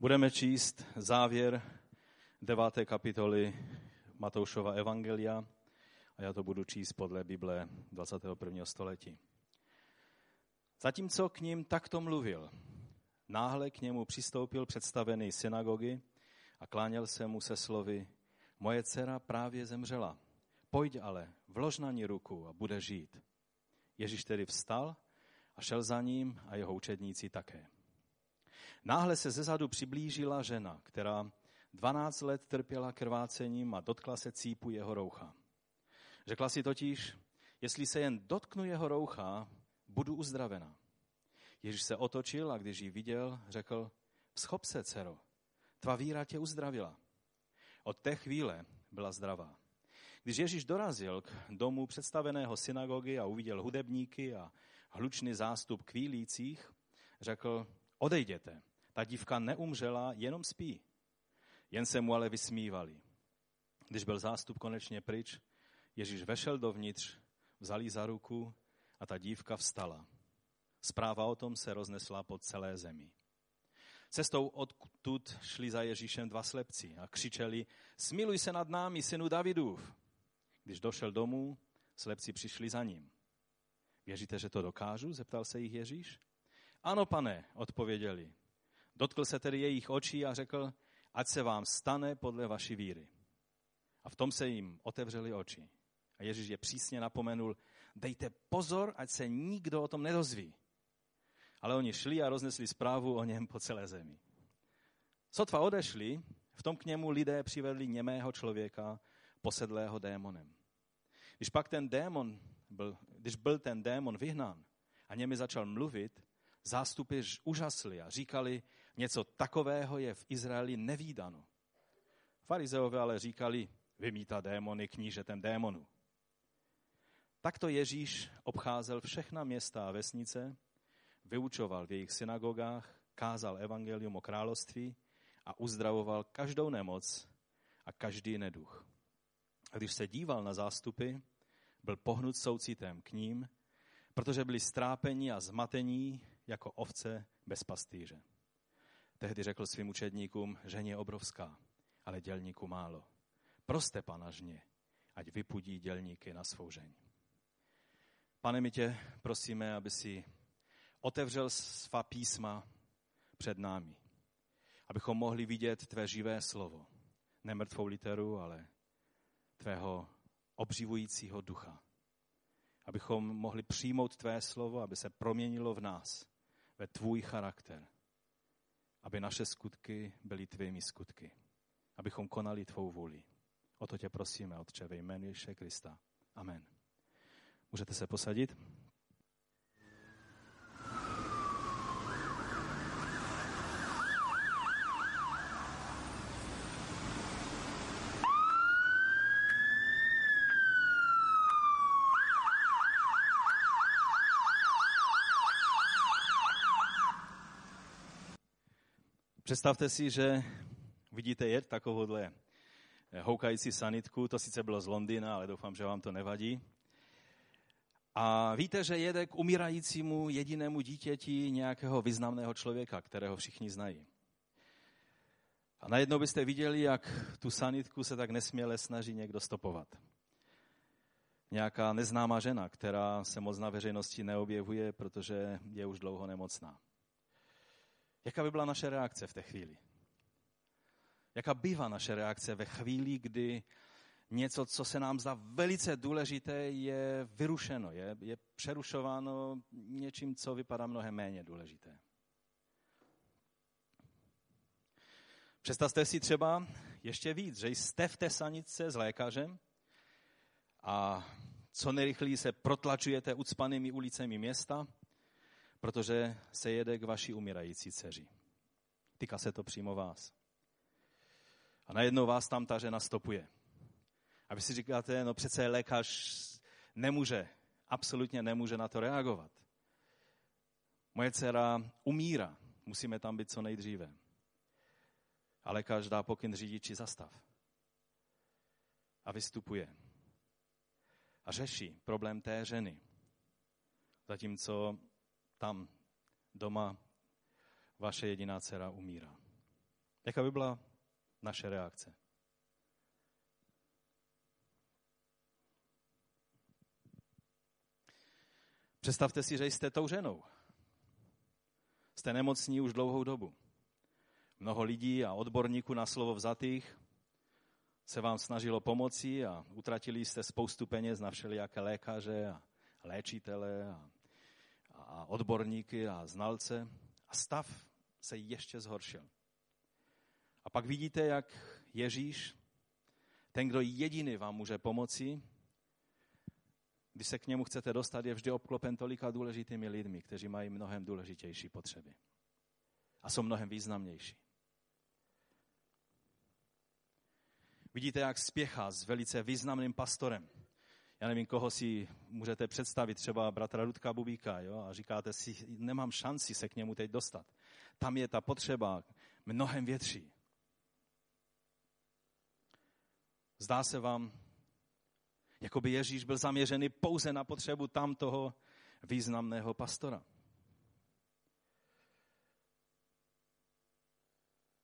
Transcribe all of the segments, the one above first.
Budeme číst závěr deváté kapitoly Matoušova Evangelia a já to budu číst podle Bible 21. století. Zatímco k ním takto mluvil, náhle k němu přistoupil představený synagogy a kláněl se mu se slovy, moje dcera právě zemřela, pojď ale, vlož na ní ruku a bude žít. Ježíš tedy vstal a šel za ním a jeho učedníci také. Náhle se zezadu přiblížila žena, která 12 let trpěla krvácením a dotkla se cípu jeho roucha. Řekla si totiž, jestli se jen dotknu jeho roucha, budu uzdravena. Ježíš se otočil a když ji viděl, řekl, schop se, dcero, tvá víra tě uzdravila. Od té chvíle byla zdravá. Když Ježíš dorazil k domu představeného synagogy a uviděl hudebníky a hlučný zástup kvílících, řekl, odejděte, ta dívka neumřela, jenom spí. Jen se mu ale vysmívali. Když byl zástup konečně pryč, Ježíš vešel dovnitř, vzal za ruku a ta dívka vstala. Zpráva o tom se roznesla po celé zemi. Cestou odtud šli za Ježíšem dva slepci a křičeli, smiluj se nad námi, synu Davidův. Když došel domů, slepci přišli za ním. Věříte, že to dokážu? zeptal se jich Ježíš. Ano, pane, odpověděli. Dotkl se tedy jejich očí a řekl, ať se vám stane podle vaší víry. A v tom se jim otevřeli oči. A Ježíš je přísně napomenul, dejte pozor, ať se nikdo o tom nedozví. Ale oni šli a roznesli zprávu o něm po celé zemi. Sotva odešli, v tom k němu lidé přivedli němého člověka, posedlého démonem. Když pak ten démon byl, když byl ten démon vyhnán a němi začal mluvit, zástupy užasli a říkali, něco takového je v Izraeli nevýdano. Farizeové ale říkali, vymítá démony knížetem démonů. Takto Ježíš obcházel všechna města a vesnice, vyučoval v jejich synagogách, kázal evangelium o království a uzdravoval každou nemoc a každý neduch. A když se díval na zástupy, byl pohnut soucitem k ním, protože byli strápení a zmatení jako ovce bez pastýře. Tehdy řekl svým učedníkům, ženě je obrovská, ale dělníku málo. Proste pana žně, ať vypudí dělníky na svou žeň. Pane, my tě prosíme, aby si otevřel svá písma před námi, abychom mohli vidět tvé živé slovo. Ne mrtvou literu, ale tvého obživujícího ducha. Abychom mohli přijmout tvé slovo, aby se proměnilo v nás, ve tvůj charakter. Aby naše skutky byly tvými skutky. Abychom konali tvou vůli. O to tě prosíme, Otče, ve jménu Ježíše Krista. Amen. Můžete se posadit? Představte si, že vidíte jet takovouhle houkající sanitku, to sice bylo z Londýna, ale doufám, že vám to nevadí. A víte, že jede k umírajícímu jedinému dítěti nějakého významného člověka, kterého všichni znají. A najednou byste viděli, jak tu sanitku se tak nesměle snaží někdo stopovat. Nějaká neznámá žena, která se moc na veřejnosti neobjevuje, protože je už dlouho nemocná. Jaká by byla naše reakce v té chvíli? Jaká bývá naše reakce ve chvíli, kdy něco, co se nám zdá velice důležité, je vyrušeno, je, je přerušováno něčím, co vypadá mnohem méně důležité? Představte si třeba ještě víc, že jste v té sanice s lékařem a co nejrychleji se protlačujete ucpanými ulicemi města, protože se jede k vaší umírající dceři. Týká se to přímo vás. A najednou vás tam ta žena stopuje. A vy si říkáte, no přece lékař nemůže, absolutně nemůže na to reagovat. Moje dcera umírá, musíme tam být co nejdříve. A lékař dá pokyn řidiči zastav. A vystupuje. A řeší problém té ženy. Zatímco tam doma vaše jediná dcera umírá. Jaká by byla naše reakce? Představte si, že jste tou ženou. Jste nemocní už dlouhou dobu. Mnoho lidí a odborníků na slovo vzatých se vám snažilo pomoci a utratili jste spoustu peněz na všelijaké lékaře a léčitele a, a odborníky a znalce. A stav se ještě zhoršil. A pak vidíte, jak Ježíš, ten, kdo jediný vám může pomoci, když se k němu chcete dostat, je vždy obklopen tolika důležitými lidmi, kteří mají mnohem důležitější potřeby. A jsou mnohem významnější. Vidíte, jak spěchá s velice významným pastorem. Já nevím, koho si můžete představit, třeba bratra Rudka Bubíka, jo? a říkáte si, nemám šanci se k němu teď dostat. Tam je ta potřeba mnohem větší. Zdá se vám, jako by Ježíš byl zaměřený pouze na potřebu tam toho významného pastora.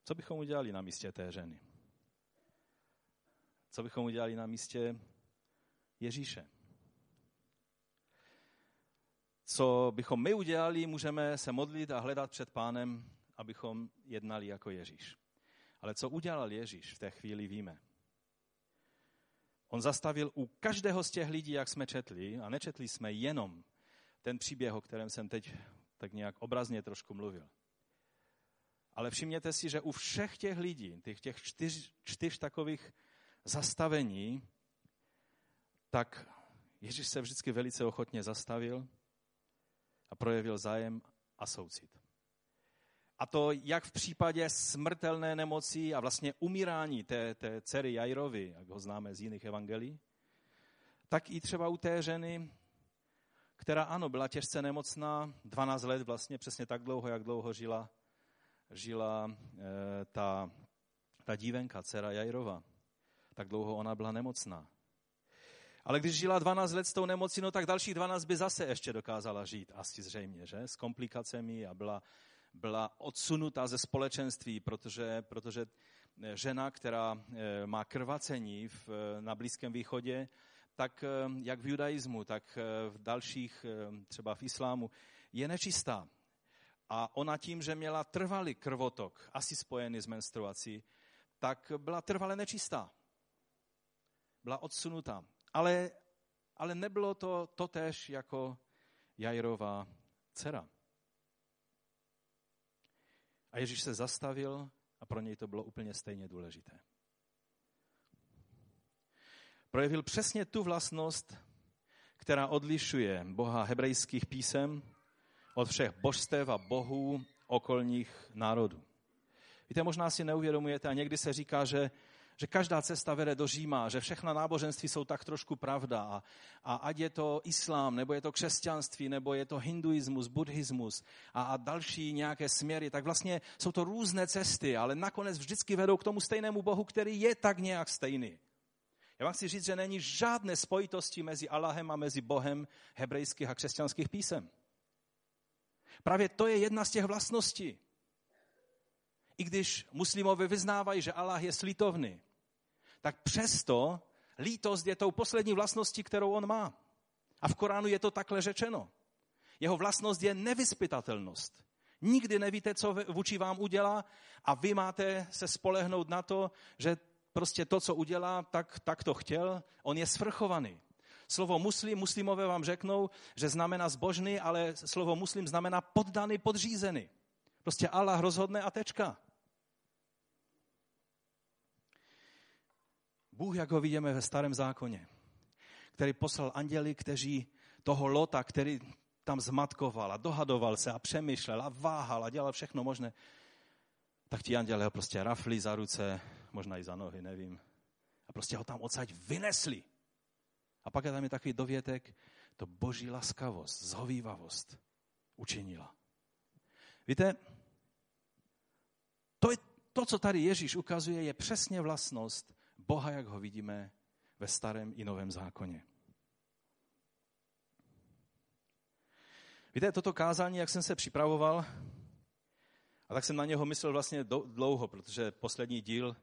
Co bychom udělali na místě té ženy? Co bychom udělali na místě Ježíše? Co bychom my udělali, můžeme se modlit a hledat před pánem, abychom jednali jako Ježíš. Ale co udělal Ježíš v té chvíli, víme. On zastavil u každého z těch lidí, jak jsme četli, a nečetli jsme jenom ten příběh, o kterém jsem teď tak nějak obrazně trošku mluvil. Ale všimněte si, že u všech těch lidí, těch, těch čtyř, čtyř takových zastavení, tak Ježíš se vždycky velice ochotně zastavil a projevil zájem a soucit. A to jak v případě smrtelné nemoci a vlastně umírání té, té dcery Jairovi, jak ho známe z jiných evangelií, tak i třeba u té ženy, která ano, byla těžce nemocná, 12 let vlastně, přesně tak dlouho, jak dlouho žila, žila e, ta, ta dívenka, dcera Jairova. Tak dlouho ona byla nemocná. Ale když žila 12 let s tou nemocí, no tak dalších 12 by zase ještě dokázala žít, asi zřejmě, že? S komplikacemi a byla byla odsunuta ze společenství, protože, protože eh, žena, která eh, má krvacení v, eh, na Blízkém východě, tak jak v judaismu, tak v dalších, třeba v islámu, je nečistá. A ona tím, že měla trvalý krvotok, asi spojený s menstruací, tak byla trvale nečistá. Byla odsunutá. Ale, ale nebylo to totéž jako Jajrová dcera. A Ježíš se zastavil a pro něj to bylo úplně stejně důležité. Projevil přesně tu vlastnost, která odlišuje Boha hebrejských písem od všech božstev a bohů okolních národů. Víte, možná si neuvědomujete a někdy se říká, že že každá cesta vede do Říma, že všechna náboženství jsou tak trošku pravda. A, a ať je to islám, nebo je to křesťanství, nebo je to hinduismus, buddhismus a, a další nějaké směry, tak vlastně jsou to různé cesty, ale nakonec vždycky vedou k tomu stejnému Bohu, který je tak nějak stejný. Já vám chci říct, že není žádné spojitosti mezi Allahem a mezi Bohem hebrejských a křesťanských písem. Právě to je jedna z těch vlastností. I když muslimové vyznávají, že Allah je slitovný, tak přesto lítost je tou poslední vlastností, kterou on má. A v Koránu je to takhle řečeno. Jeho vlastnost je nevyspytatelnost. Nikdy nevíte, co vůči vám udělá a vy máte se spolehnout na to, že prostě to, co udělá, tak, tak to chtěl. On je svrchovaný. Slovo muslim, muslimové vám řeknou, že znamená zbožný, ale slovo muslim znamená poddaný, podřízený. Prostě Allah rozhodne a tečka. Bůh, jak ho vidíme ve starém zákoně, který poslal anděli, kteří toho Lota, který tam zmatkoval a dohadoval se a přemýšlel a váhal a dělal všechno možné, tak ti anděle ho prostě rafli za ruce, možná i za nohy, nevím. A prostě ho tam odsaď vynesli. A pak je tam je takový dovětek, to boží laskavost, zhovývavost učinila. Víte, to, je, to, co tady Ježíš ukazuje, je přesně vlastnost Boha, jak ho vidíme ve starém i novém zákoně. Víte, toto kázání, jak jsem se připravoval, A tak jsem na něho myslel vlastně dlouho, protože poslední díl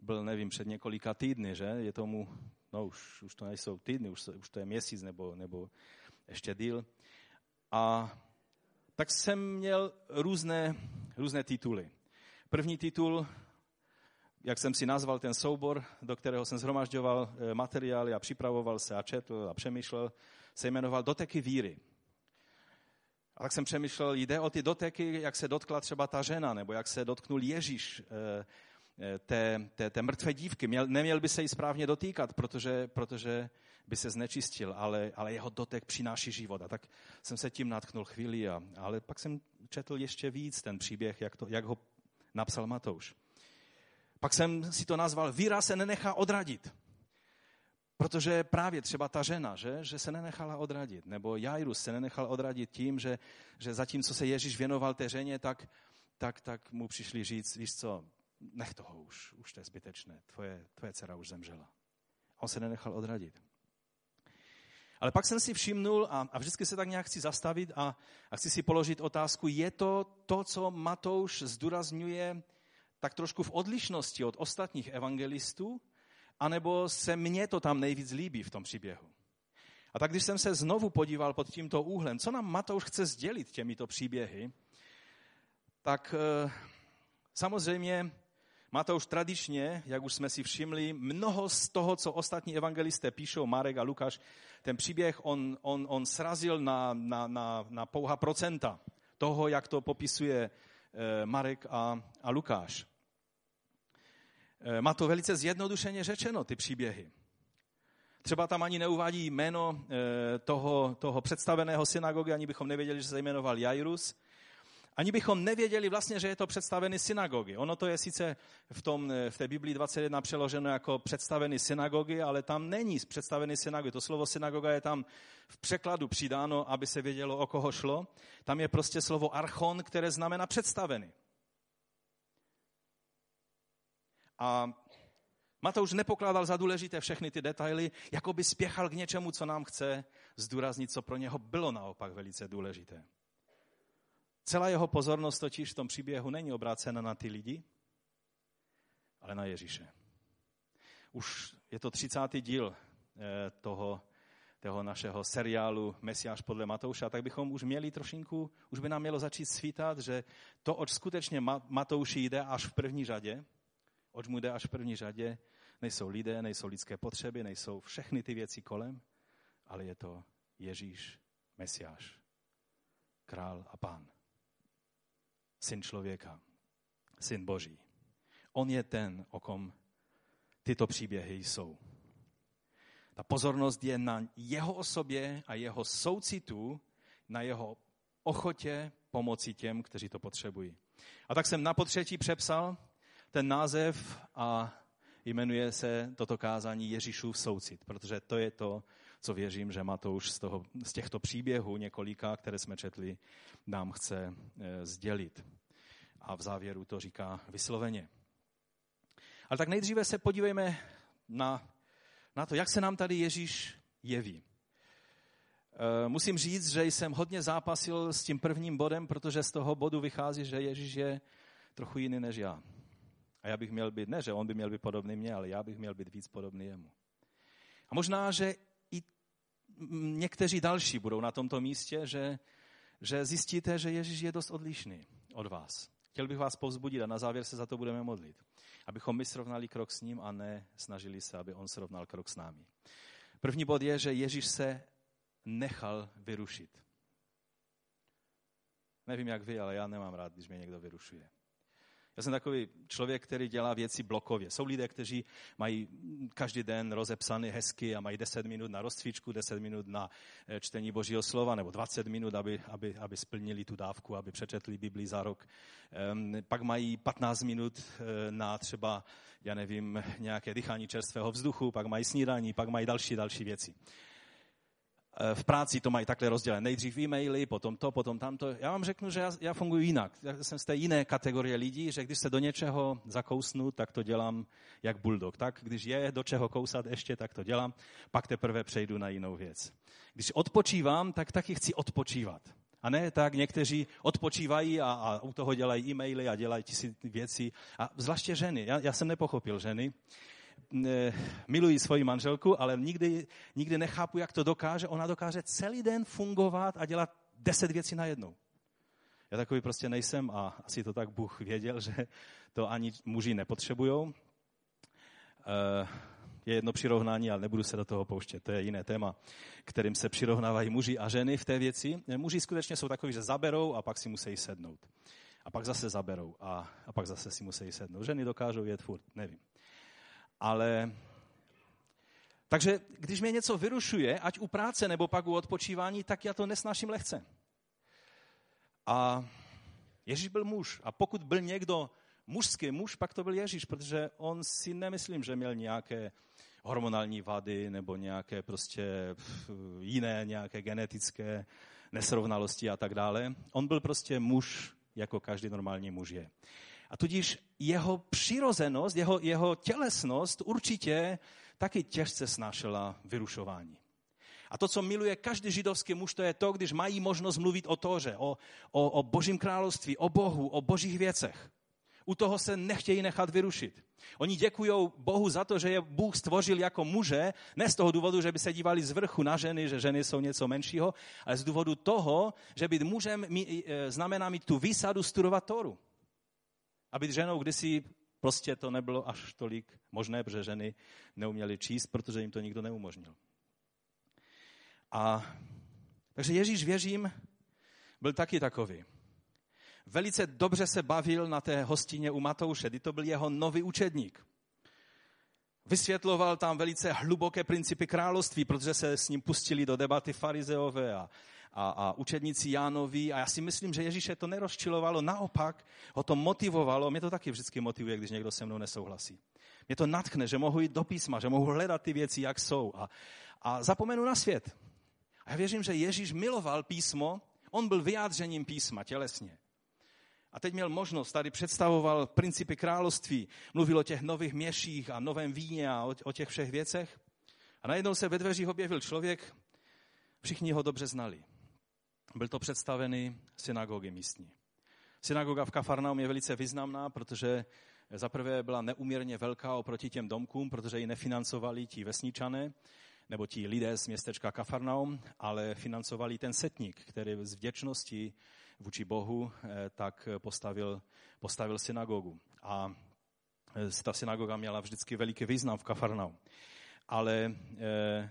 byl, nevím, před několika týdny, že? Je tomu, no už, už to nejsou týdny, už, už to je měsíc nebo, nebo ještě díl. A tak jsem měl různé, různé tituly. První titul, jak jsem si nazval ten soubor, do kterého jsem zhromažďoval eh, materiály a připravoval se a četl a přemýšlel, se jmenoval Doteky víry. A tak jsem přemýšlel, jde o ty doteky, jak se dotkla třeba ta žena, nebo jak se dotknul Ježíš eh, eh, té, té, té mrtvé dívky. Měl, neměl by se jí správně dotýkat, protože, protože by se znečistil, ale, ale jeho dotek přináší život. A tak jsem se tím natknul chvíli, a, ale pak jsem četl ještě víc ten příběh, jak, to, jak ho napsal Matouš. Pak jsem si to nazval Víra se nenechá odradit. Protože právě třeba ta žena, že, že se nenechala odradit, nebo Jairus se nenechal odradit tím, že, že zatímco se Ježíš věnoval té ženě, tak, tak, tak mu přišli říct, víš co, nech toho už, už to je zbytečné, tvoje, tvoje dcera už zemřela. On se nenechal odradit. Ale pak jsem si všimnul a, a vždycky se tak nějak chci zastavit a, a chci si položit otázku, je to to, co Matouš zdůrazňuje tak trošku v odlišnosti od ostatních evangelistů, anebo se mně to tam nejvíc líbí v tom příběhu. A tak když jsem se znovu podíval pod tímto úhlem, co nám Matouš chce sdělit těmito příběhy, tak e, samozřejmě Matouš tradičně, jak už jsme si všimli, mnoho z toho, co ostatní evangelisté píšou, Marek a Lukáš, ten příběh on, on, on srazil na, na, na, na pouha procenta toho, jak to popisuje Marek a, a Lukáš. Eh, má to velice zjednodušeně řečeno, ty příběhy. Třeba tam ani neuvádí jméno eh, toho, toho představeného synagogy, ani bychom nevěděli, že se jmenoval Jairus. Ani bychom nevěděli vlastně, že je to představený synagogy. Ono to je sice v, tom, eh, v té Biblii 21 přeloženo jako představený synagogy, ale tam není představený synagogy. To slovo synagoga je tam v překladu přidáno, aby se vědělo, o koho šlo. Tam je prostě slovo archon, které znamená představený. A Matouš nepokládal za důležité všechny ty detaily, jako by spěchal k něčemu, co nám chce zdůraznit, co pro něho bylo naopak velice důležité. Celá jeho pozornost totiž v tom příběhu není obrácena na ty lidi, ale na Ježíše. Už je to 30. díl eh, toho, toho našeho seriálu Mesiáš podle Matouša, tak bychom už měli trošinku, už by nám mělo začít svítat, že to, oč skutečně Matouši jde až v první řadě, oč mu jde až v první řadě, nejsou lidé, nejsou lidské potřeby, nejsou všechny ty věci kolem, ale je to Ježíš, Mesiáš, král a pán. Syn člověka, syn Boží. On je ten, o kom tyto příběhy jsou. Ta pozornost je na jeho osobě a jeho soucitu, na jeho ochotě pomoci těm, kteří to potřebují. A tak jsem na potřetí přepsal ten název a jmenuje se toto kázání Ježíšův soucit, protože to je to, co věřím, že Matouš z, toho, z těchto příběhů několika, které jsme četli, nám chce e, sdělit. A v závěru to říká vysloveně. Ale tak nejdříve se podívejme na, na to, jak se nám tady Ježíš jeví. E, musím říct, že jsem hodně zápasil s tím prvním bodem, protože z toho bodu vychází, že Ježíš je trochu jiný než já. A já bych měl být, ne, že on by měl být podobný mně, ale já bych měl být víc podobný jemu. A možná, že někteří další budou na tomto místě, že, že zjistíte, že Ježíš je dost odlišný od vás. Chtěl bych vás povzbudit a na závěr se za to budeme modlit. Abychom my srovnali krok s ním a ne snažili se, aby on srovnal krok s námi. První bod je, že Ježíš se nechal vyrušit. Nevím, jak vy, ale já nemám rád, když mě někdo vyrušuje. Já jsem takový člověk, který dělá věci blokově. Jsou lidé, kteří mají každý den rozepsaný hezky a mají 10 minut na rozcvičku, 10 minut na eh, čtení Božího slova, nebo 20 minut, aby, aby, aby splnili tu dávku, aby přečetli Bibli za rok. Um, pak mají 15 minut eh, na třeba, já nevím, nějaké dýchání čerstvého vzduchu, pak mají snídaní, pak mají další, další věci. Eh, v práci to mají takhle rozdělené. Nejdřív e-maily, potom to, potom tamto. Já vám řeknu, že já, já funguji jinak. Já jsem z té jiné kategorie lidí, že když se do něčeho zakousnu, tak to dělám jak bulldog. Tak když je do čeho kousat ještě, tak to dělám. Pak teprve přejdu na jinou věc. Když odpočívám, tak taky chci odpočívat. A ne tak, někteří odpočívají a, a u toho dělají e-maily a dělají tisíc věcí. A zvláště ženy. Já, já jsem nepochopil ženy. Milují svoji manželku, ale nikdy, nikdy nechápu, jak to dokáže. Ona dokáže celý den fungovat a dělat deset věcí najednou. Já takový prostě nejsem a asi to tak Bůh věděl, že to ani muži nepotřebují. E, je jedno přirovnání, ale nebudu se do toho pouštět, to je jiné téma, kterým se přirovnávají muži a ženy v té věci. Muži skutečně jsou takový, že zaberou a pak si musí sednout. A pak zase zaberou a, a pak zase si musí sednout. Ženy dokážou jet furt, nevím. Ale takže když mě něco vyrušuje, ať u práce nebo pak u odpočívání, tak já to nesnáším lehce. A Ježíš byl muž. A pokud byl někdo mužský muž, pak to byl Ježíš, protože on si nemyslím, že měl nějaké hormonální vady nebo nějaké prostě jiné nějaké genetické nesrovnalosti a tak dále. On byl prostě muž, jako každý normální muž je. A tudíž jeho přirozenost, jeho, jeho tělesnost určitě taky těžce snášela vyrušování. A to, co miluje každý židovský muž, to je to, když mají možnost mluvit o Tóře, o, o, o božím království, o Bohu, o božích věcech u toho se nechtějí nechat vyrušit. Oni děkují Bohu za to, že je Bůh stvořil jako muže, ne z toho důvodu, že by se dívali z vrchu na ženy, že ženy jsou něco menšího, ale z důvodu toho, že být mužem e, znamená mít tu výsadu studovat Toru. A být ženou kdysi prostě to nebylo až tolik možné, protože ženy neuměly číst, protože jim to nikdo neumožnil. A takže Ježíš, věřím, byl taky takový velice dobře se bavil na té hostině u Matouše, kdy to byl jeho nový učedník. Vysvětloval tam velice hluboké principy království, protože se s ním pustili do debaty farizeové a, a, a učedníci Jánovi. A já si myslím, že Ježíše to nerozčilovalo, naopak ho to motivovalo. Mě to taky vždycky motivuje, když někdo se mnou nesouhlasí. Mě to natchne, že mohu jít do písma, že mohu hledat ty věci, jak jsou. A, a zapomenu na svět. A já věřím, že Ježíš miloval písmo, on byl vyjádřením písma tělesně. A teď měl možnost, tady představoval principy království, mluvil o těch nových měších a novém víně a o, o těch všech věcech. A najednou se ve dveřích objevil člověk, všichni ho dobře znali. Byl to představený synagogy místní. Synagoga v Kafarnaum je velice významná, protože zaprvé byla neuměrně velká oproti těm domkům, protože ji nefinancovali ti vesničané, nebo ti lidé z městečka Kafarnaum, ale financovali ten setník, který z vděčnosti vůči Bohu, eh, tak postavil, postavil synagogu. A eh, ta synagoga měla vždycky veliký význam v Kafarnau. Ale eh,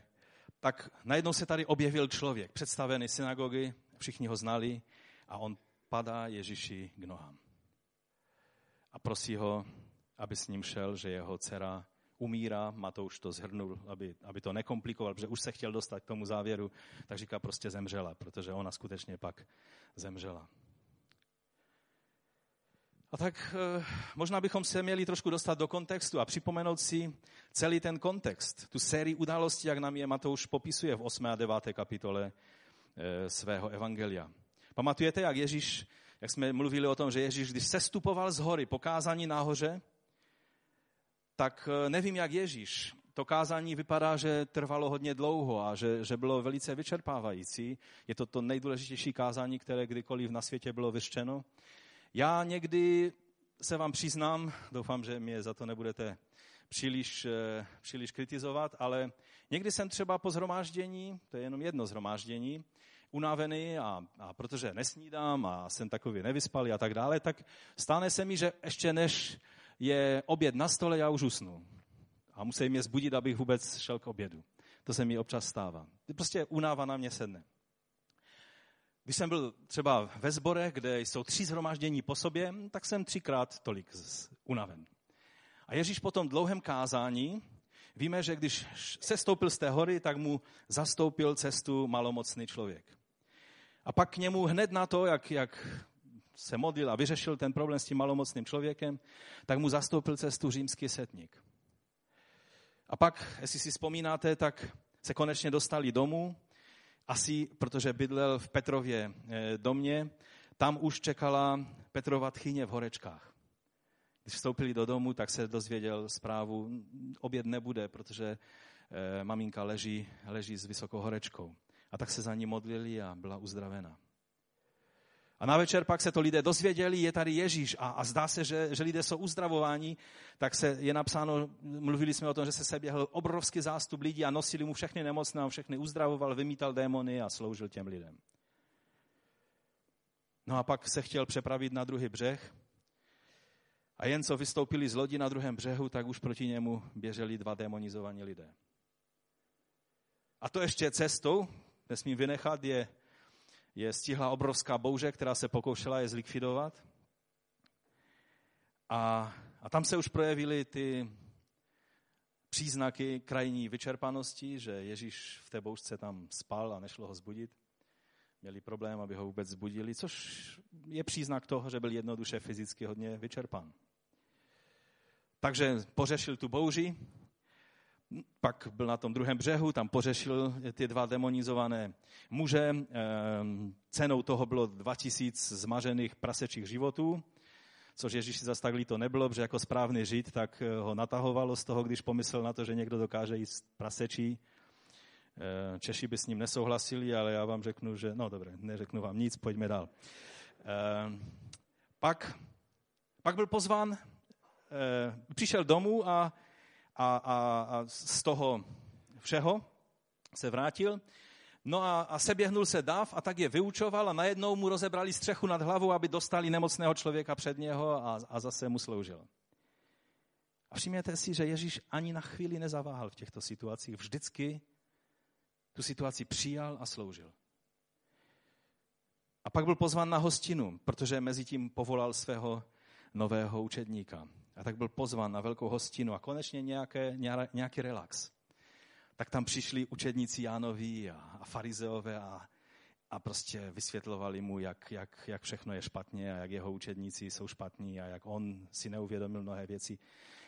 tak najednou se tady objevil člověk, představený synagogy, všichni ho znali a on padá Ježíši k nohám. A prosí ho, aby s ním šel, že jeho dcera umírá, Matouš to zhrnul, aby, aby to nekomplikoval, protože už se chtěl dostat k tomu závěru, tak říká prostě zemřela, protože ona skutečně pak zemřela. A tak e, možná bychom se měli trošku dostat do kontextu a připomenout si celý ten kontext, tu sérii událostí, jak nám je Matouš popisuje v 8. a 9. kapitole svého evangelia. Pamatujete, jak Ježíš, jak jsme mluvili o tom, že Ježíš, když sestupoval z hory, pokázání nahoře, tak eh, nevím, jak Ježíš. To kázání vypadá, že trvalo hodně dlouho a že, že bylo velice vyčerpávající. Je to to nejdůležitější kázání, které kdykoliv na světě bylo vyřčeno. Já někdy se vám přiznám, doufám, že mě za to nebudete příliš, eh, příliš kritizovat, ale někdy jsem třeba po zhromáždění, to je jenom jedno zhromáždění, unavený a, a protože nesnídám a jsem takový nevyspalý a tak dále, tak stane se mi, že ještě než je oběd na stole, já už usnu. A musí mě zbudit, abych vůbec šel k obědu. To se mi občas stává. Prostě unáva na mě sedne. Když jsem byl třeba ve sbore, kde jsou tři zhromáždění po sobě, tak jsem třikrát tolik unaven. A Ježíš po tom dlouhém kázání, víme, že když se stoupil z té hory, tak mu zastoupil cestu malomocný člověk. A pak k němu hned na to, jak, jak se modlil a vyřešil ten problém s tím malomocným člověkem, tak mu zastoupil cestu římský setník. A pak, jestli si vzpomínáte, tak se konečně dostali domů, asi protože bydlel v Petrově eh, domě, tam už čekala Petrova tchyně v Horečkách. Když vstoupili do domu, tak se dozvěděl zprávu, oběd nebude, protože eh, maminka leží, leží s vysokou horečkou. A tak se za ní modlili a byla uzdravena. A na večer pak se to lidé dozvěděli, je tady Ježíš a, a zdá se, že, že lidé jsou uzdravováni, tak se je napsáno, mluvili jsme o tom, že se seběhl obrovský zástup lidí a nosili mu všechny nemocné, on všechny uzdravoval, vymítal démony a sloužil těm lidem. No a pak se chtěl přepravit na druhý břeh a jen co vystoupili z lodi na druhém břehu, tak už proti němu běželi dva demonizovaní lidé. A to ještě cestou, nesmím vynechat, je, je stihla obrovská bouře, která se pokoušela je zlikvidovat. A, a tam se už projevily ty příznaky krajní vyčerpanosti, že Ježíš v té bouřce tam spal a nešlo ho zbudit. Měli problém, aby ho vůbec zbudili, což je příznak toho, že byl jednoduše fyzicky hodně vyčerpan. Takže pořešil tu bouři, pak byl na tom druhém břehu, tam pořešil ty dva demonizované muže. Ehm, cenou toho bylo 2000 zmařených prasečích životů, což Ježíši zase tak to nebylo, protože jako správný žid, tak eh, ho natahovalo z toho, když pomyslel na to, že někdo dokáže jíst prasečí. Ehm, Češi by s ním nesouhlasili, ale já vám řeknu, že no dobré, neřeknu vám nic, pojďme dál. Ehm, pak, pak byl pozván, přišel domů a a, a, a z toho všeho se vrátil. No a, a seběhnul se dav a tak je vyučoval a najednou mu rozebrali střechu nad hlavou, aby dostali nemocného člověka před něho a, a zase mu sloužil. A všimněte si, že Ježíš ani na chvíli nezaváhal v těchto situacích. Vždycky tu situaci přijal a sloužil. A pak byl pozván na hostinu, protože mezi tím povolal svého nového učedníka. A tak byl pozván na velkou hostinu a konečně nějaké, nějaký relax. Tak tam přišli učedníci Jánovi a, a farizeové a, a prostě vysvětlovali mu, jak, jak, jak všechno je špatně a jak jeho učedníci jsou špatní a jak on si neuvědomil mnohé věci.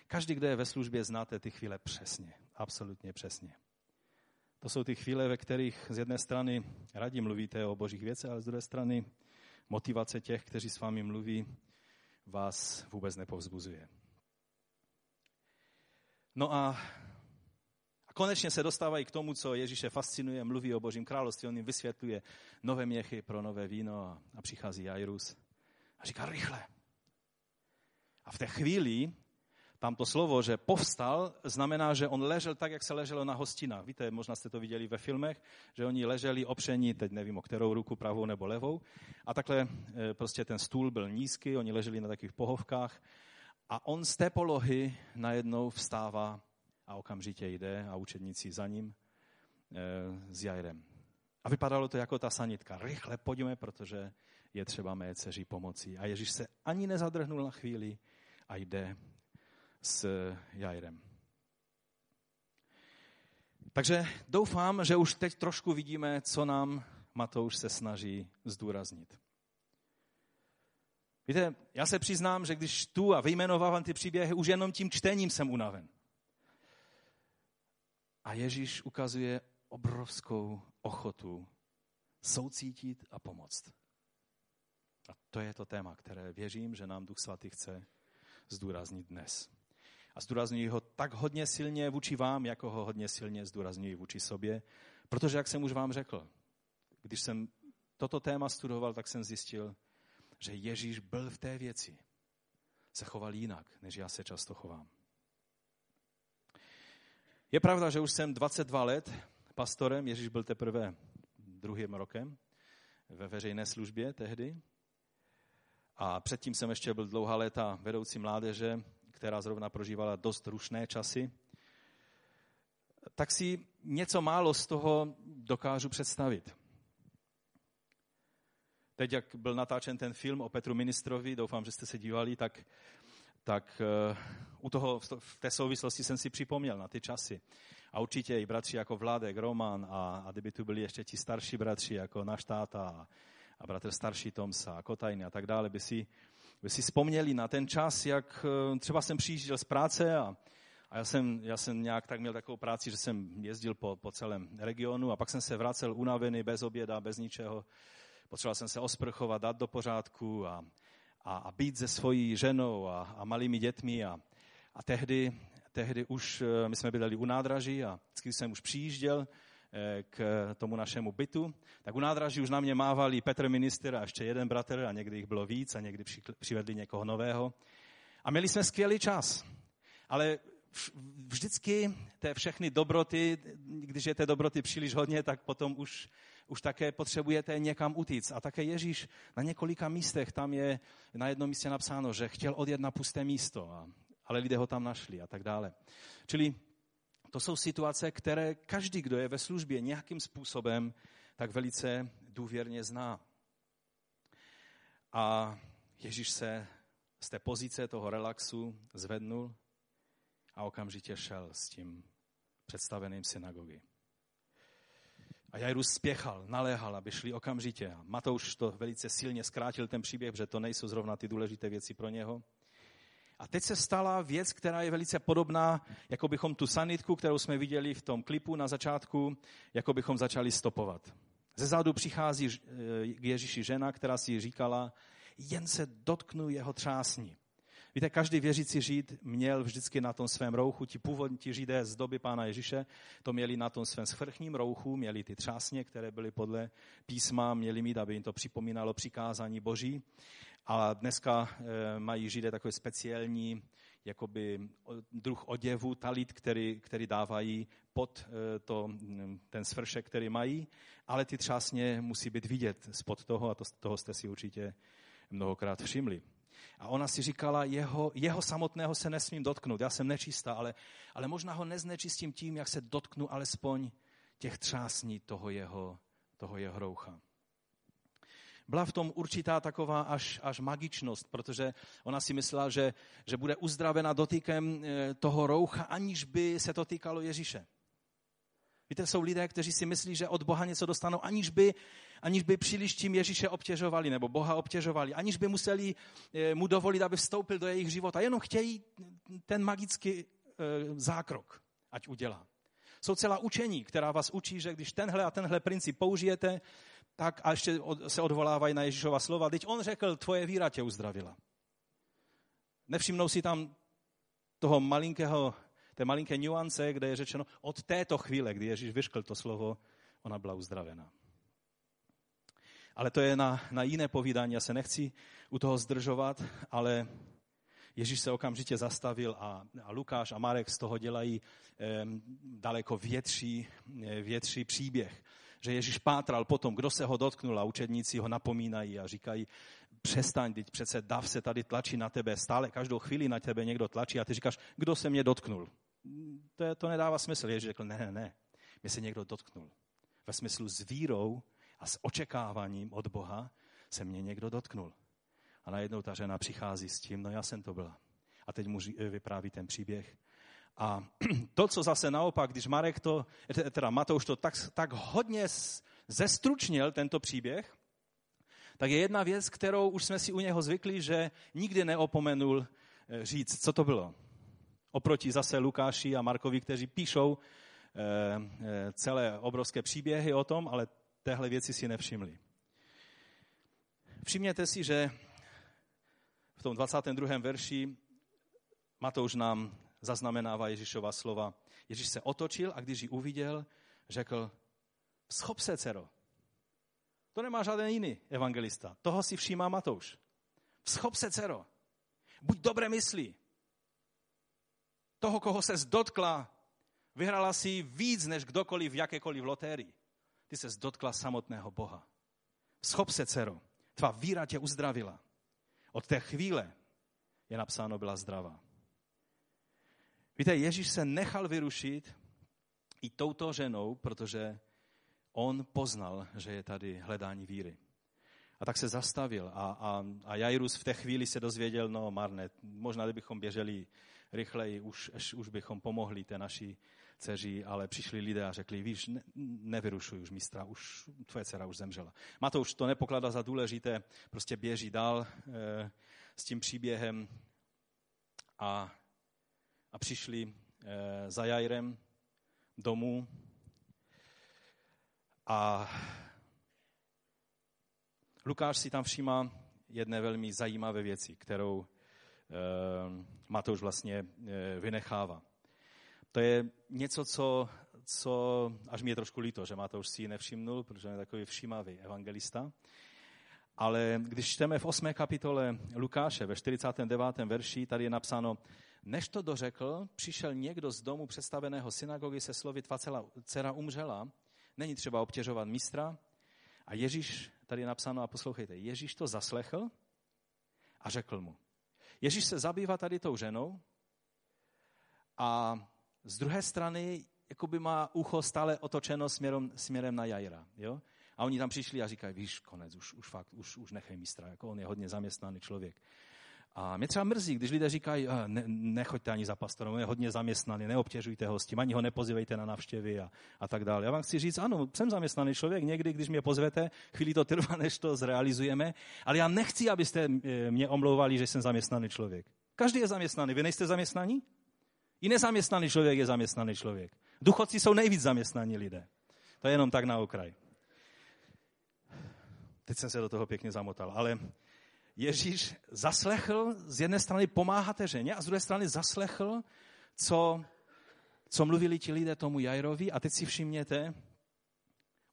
Každý, kdo je ve službě, znáte ty chvíle přesně, absolutně přesně. To jsou ty chvíle, ve kterých z jedné strany radí mluvíte o božích věcech, ale z druhé strany motivace těch, kteří s vámi mluví, vás vůbec nepovzbuzuje. No a, a konečně se dostávají k tomu, co Ježíše fascinuje, mluví o Božím království, on jim vysvětluje nové měchy pro nové víno a, a přichází Jairus a říká rychle. A v té chvíli tam to slovo, že povstal, znamená, že on ležel tak, jak se leželo na hostinách. Víte, možná jste to viděli ve filmech, že oni leželi opření, teď nevím o kterou ruku, pravou nebo levou. A takhle e, prostě ten stůl byl nízký, oni leželi na takových pohovkách a on z té polohy najednou vstává a okamžitě jde a učedníci za ním e, s Jairem. A vypadalo to jako ta sanitka. Rychle pojďme, protože je třeba mé dceři pomoci. A Ježíš se ani nezadrhnul na chvíli a jde s Jairem. Takže doufám, že už teď trošku vidíme, co nám Matouš se snaží zdůraznit. Víte, já se přiznám, že když tu a vyjmenovávám ty příběhy, už jenom tím čtením jsem unaven. A Ježíš ukazuje obrovskou ochotu soucítit a pomoct. A to je to téma, které věřím, že nám Duch Svatý chce zdůraznit dnes. A zdůraznuju ho tak hodně silně vůči vám, jako ho hodně silně zdůraznuju vůči sobě, protože, jak jsem už vám řekl, když jsem toto téma studoval, tak jsem zjistil, že Ježíš byl v té věci. Se choval jinak, než já se často chovám. Je pravda, že už jsem 22 let pastorem, Ježíš byl teprve druhým rokem ve veřejné službě tehdy. A předtím jsem ještě byl dlouhá léta vedoucí mládeže, která zrovna prožívala dost rušné časy. Tak si něco málo z toho dokážu představit. Teď, jak byl natáčen ten film o Petru Ministrovi, doufám, že jste se dívali, tak, tak uh, u toho, v té souvislosti jsem si připomněl na ty časy. A určitě i bratři jako Vládek, Roman a, a kdyby tu byli ještě ti starší bratři jako náš táta a, a bratr starší Tomsa a Kotajny a tak dále, by si, by si vzpomněli na ten čas, jak uh, třeba jsem přijížděl z práce a, a já jsem, já jsem nějak tak měl takovou práci, že jsem jezdil po, po celém regionu a pak jsem se vracel unavený, bez oběda, bez ničeho potřeboval jsem se osprchovat, dát do pořádku a, a, a být se svojí ženou a, a malými dětmi. A, a tehdy, tehdy už eh, my jsme bydleli u nádraží a když jsem už přijížděl eh, k tomu našemu bytu, tak u nádraží už na mě mávali Petr minister a ještě jeden bratr a někdy jich bylo víc a někdy přivedli někoho nového. A měli jsme skvělý čas. Ale vždycky té všechny dobroty, když je té dobroty příliš hodně, tak potom už, už také potřebujete někam utíct. A také Ježíš na několika místech, tam je na jednom místě napsáno, že chtěl odjet na pusté místo, a, ale lidé ho tam našli a tak dále. Čili to jsou situace, které každý, kdo je ve službě nějakým způsobem, tak velice důvěrně zná. A Ježíš se z té pozice toho relaxu zvednul a okamžitě šel s tím představeným synagogy. A Jairus spěchal, naléhal, aby šli okamžitě. A Matouš to velice silně zkrátil ten příběh, protože to nejsou zrovna ty důležité věci pro něho. A teď se stala věc, která je velice podobná, jako bychom tu sanitku, kterou jsme viděli v tom klipu na začátku, jako bychom začali stopovat. Ze zádu přichází eh, k Ježíši žena, která si říkala, jen se dotknu jeho třásní. Víte, každý věřící žid měl vždycky na tom svém rouchu, ti původní ti židé z doby pána Ježíše, to měli na tom svém svrchním rouchu, měli ty třásně, které byly podle písma, měli mít, aby jim to připomínalo přikázání boží. A dneska e, mají židé takový speciální jakoby druh oděvu, talit, který, který dávají pod e, to, ten svršek, který mají, ale ty třásně musí být vidět spod toho a to, toho jste si určitě mnohokrát všimli. A ona si říkala, jeho, jeho samotného se nesmím dotknout, já jsem nečistá, ale, ale možná ho neznečistím tím, jak se dotknu alespoň těch třásní toho jeho, toho jeho roucha. Byla v tom určitá taková až, až magičnost, protože ona si myslela, že, že bude uzdravena dotykem eh, toho roucha, aniž by se to týkalo Ježíše. Víte, jsou lidé, kteří si myslí, že od Boha něco dostanou, aniž by, aniž by příliš tím Ježíše obtěžovali, nebo Boha obtěžovali, aniž by museli eh, mu dovolit, aby vstoupil do jejich života. Jenom chtějí ten magický eh, zákrok, ať udělá. Jsou celá učení, která vás učí, že když tenhle a tenhle princip použijete, tak a ještě se odvolávají na Ježíšova slova. Teď on řekl, tvoje víra tě uzdravila. Nevšimnou si tam toho malinkého té malinké nuance, kde je řečeno, od této chvíle, kdy Ježíš vyškl to slovo, ona byla uzdravena. Ale to je na, na jiné povídání, já se nechci u toho zdržovat, ale Ježíš se okamžitě zastavil a, a Lukáš a Marek z toho dělají eh, daleko větší, větší příběh. Že Ježíš pátral potom, kdo se ho dotknul a učedníci ho napomínají a říkají, přestaň, teď přece dav se tady tlačí na tebe, stále každou chvíli na tebe někdo tlačí a ty říkáš, kdo se mě dotknul to, je, to nedává smysl. Ježíš řekl, ne, ne, ne, mě se někdo dotknul. Ve smyslu s vírou a s očekáváním od Boha se mě někdo dotknul. A najednou ta žena přichází s tím, no já jsem to byla. A teď mu vypráví ten příběh. A to, co zase naopak, když Marek to, teda Matouš to tak, tak hodně zestručnil, tento příběh, tak je jedna věc, kterou už jsme si u něho zvykli, že nikdy neopomenul eh, říct, co to bylo. Oproti zase Lukáši a Markovi, kteří píšou eh, eh, celé obrovské příběhy o tom, ale téhle věci si nevšimli. Všimněte si, že v tom 22. verši Matouš nám zaznamenává Ježíšova slova. Ježíš se otočil a když ji uviděl, řekl, schop se, dcero. To nemá žádný jiný evangelista. Toho si všímá Matouš. Schop se, dcero. Buď dobré myslí toho, koho se dotkla, vyhrala si víc než kdokoliv v jakékoliv lotérii. Ty se dotkla samotného Boha. Schop se, dcero, tvá víra tě uzdravila. Od té chvíle je napsáno, byla zdravá. Víte, Ježíš se nechal vyrušit i touto ženou, protože on poznal, že je tady hledání víry. A tak se zastavil a, a, a Jairus v té chvíli se dozvěděl, no marné, možná kdybychom běželi rychleji, už, už bychom pomohli té naší dceři, ale přišli lidé a řekli, víš, ne, nevyrušuj už mistra, už tvoje dcera už zemřela. Matouš to nepokládá za důležité, prostě běží dál e, s tím příběhem a, a přišli e, za Jairem domů a Lukáš si tam všímá jedné velmi zajímavé věci, kterou e, Matouš vlastně eh, vynechává. To je něco, co, co, až mi je trošku líto, že už si ji nevšimnul, protože je takový všímavý evangelista. Ale když čteme v 8. kapitole Lukáše ve 49. verši, tady je napsáno, než to dořekl, přišel někdo z domu představeného synagogy se slovy tvá dcera umřela, není třeba obtěžovat mistra. A Ježíš, tady je napsáno, a poslouchejte, Ježíš to zaslechl a řekl mu. Ježíš se zabývá tady tou ženou a z druhé strany jakoby má ucho stále otočeno směrem, směrem na Jaira. Jo? A oni tam přišli a říkají, víš, konec, už, už fakt, už, už nechej mistra, jako on je hodně zaměstnaný člověk. A mě třeba mrzí, když lidé říkají, ne, nechoďte ani za pastorem, on je hodně zaměstnaný, neobtěžujte ho s tím, ani ho nepozývejte na navštěvy a, a tak dále. Já vám chci říct, ano, jsem zaměstnaný člověk, někdy, když mě pozvete, chvíli to trvá, než to zrealizujeme, ale já nechci, abyste eh, mě omlouvali, že jsem zaměstnaný člověk. Každý je zaměstnaný, vy nejste zaměstnaní? I nezaměstnaný člověk je zaměstnaný člověk. Duchodci jsou nejvíc zaměstnaní lidé. To je jenom tak na okraj. Teď jsem se do toho pěkně zamotal, ale Ježíš zaslechl, z jedné strany pomáháte ženě a z druhé strany zaslechl, co, co mluvili ti lidé tomu Jairovi a teď si všimněte,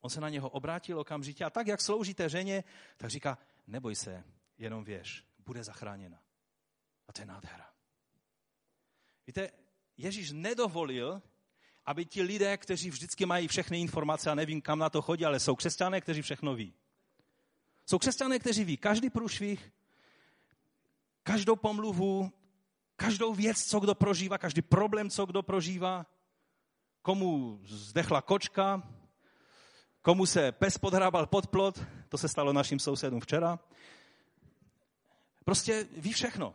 on se na něho obrátil okamžitě a tak, jak sloužíte ženě, tak říká, neboj se, jenom věš, bude zachráněna. A to je nádhera. Víte, Ježíš nedovolil, aby ti lidé, kteří vždycky mají všechny informace a nevím, kam na to chodí, ale jsou křesťané, kteří všechno ví. Jsou křesťané, kteří ví každý průšvih, každou pomluvu, každou věc, co kdo prožívá, každý problém, co kdo prožívá, komu zdechla kočka, komu se pes podhrabal pod plot, to se stalo našim sousedům včera. Prostě ví všechno.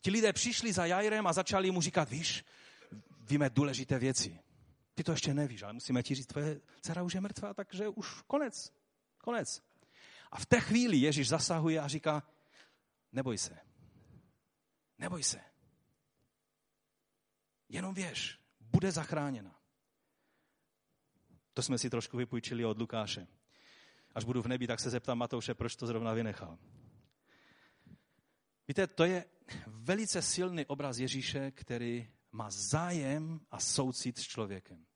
Ti lidé přišli za Jairem a začali mu říkat, víš, víme důležité věci. Ty to ještě nevíš, ale musíme ti říct, tvoje dcera už je mrtvá, takže už konec. Konec. A v té chvíli Ježíš zasahuje a říká, neboj se. Neboj se. Jenom věř, bude zachráněna. To jsme si trošku vypůjčili od Lukáše. Až budu v nebi, tak se zeptám Matouše, proč to zrovna vynechal. Víte, to je velice silný obraz Ježíše, který má zájem a soucit s člověkem.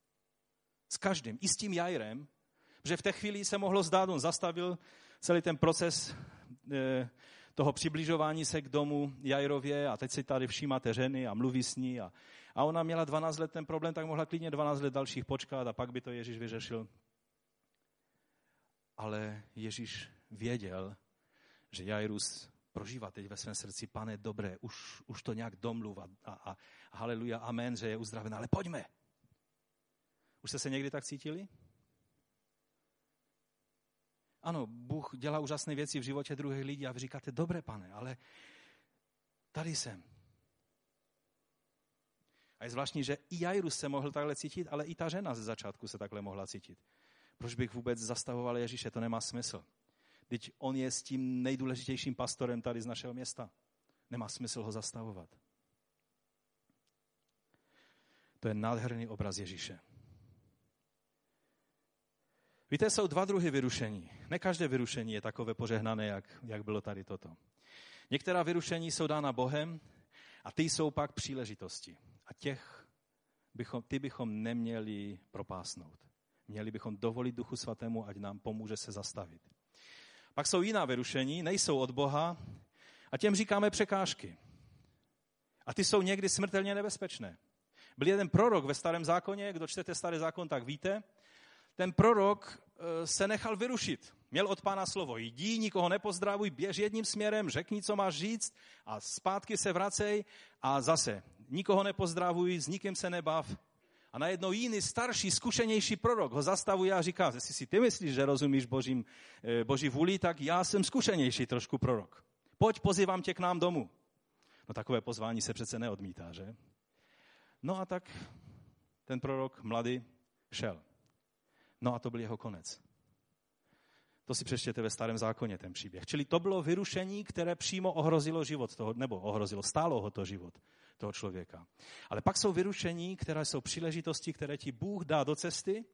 S každým. I s tím Jairem, že v té chvíli se mohlo zdát, on zastavil celý ten proces eh, toho přibližování se k domu Jairově a teď si tady všímáte ženy a mluví s ní a, a ona měla 12 let ten problém, tak mohla klidně 12 let dalších počkat a pak by to Ježíš vyřešil. Ale Ježíš věděl, že Jairus prožívá teď ve svém srdci, pane, dobré, už, už to nějak domluv a, a, haleluja, amen, že je uzdraven, ale pojďme. Už jste se někdy tak cítili? Ano, Bůh dělá úžasné věci v životě druhých lidí a vy říkáte, dobré pane, ale tady jsem. A je zvláštní, že i Jairus se mohl takhle cítit, ale i ta žena ze začátku se takhle mohla cítit. Proč bych vůbec zastavoval Ježíše? To nemá smysl. Teď on je s tím nejdůležitějším pastorem tady z našeho města. Nemá smysl ho zastavovat. To je nádherný obraz Ježíše. Víte, jsou dva druhy vyrušení. Ne každé vyrušení je takové požehnané, jak, jak bylo tady toto. Některá vyrušení jsou dána Bohem a ty jsou pak příležitosti. A těch bychom, ty bychom neměli propásnout. Měli bychom dovolit Duchu Svatému, ať nám pomůže se zastavit. Pak jsou jiná vyrušení, nejsou od Boha a těm říkáme překážky. A ty jsou někdy smrtelně nebezpečné. Byl jeden prorok ve starém zákoně, kdo čtete starý zákon, tak víte, ten prorok eh, se nechal vyrušit. Měl od pána slovo, jdi, nikoho nepozdravuj, běž jedním směrem, řekni, co máš říct a zpátky se vracej a zase nikoho nepozdravuj, s nikým se nebav. A najednou jiný starší, zkušenější prorok ho zastavuje a říká, jestli si ty myslíš, že rozumíš božím, eh, boží vůli, tak já jsem zkušenější trošku prorok. Pojď, pozývám tě k nám domů. No takové pozvání se přece neodmítá, že? No a tak ten prorok mladý šel. No a to byl jeho konec. To si přečtěte ve starém zákoně, ten příběh. Čili to bylo vyrušení, které přímo ohrozilo život toho, nebo ohrozilo, stálo ho to život toho člověka. Ale pak jsou vyrušení, které jsou příležitosti, které ti Bůh dá do cesty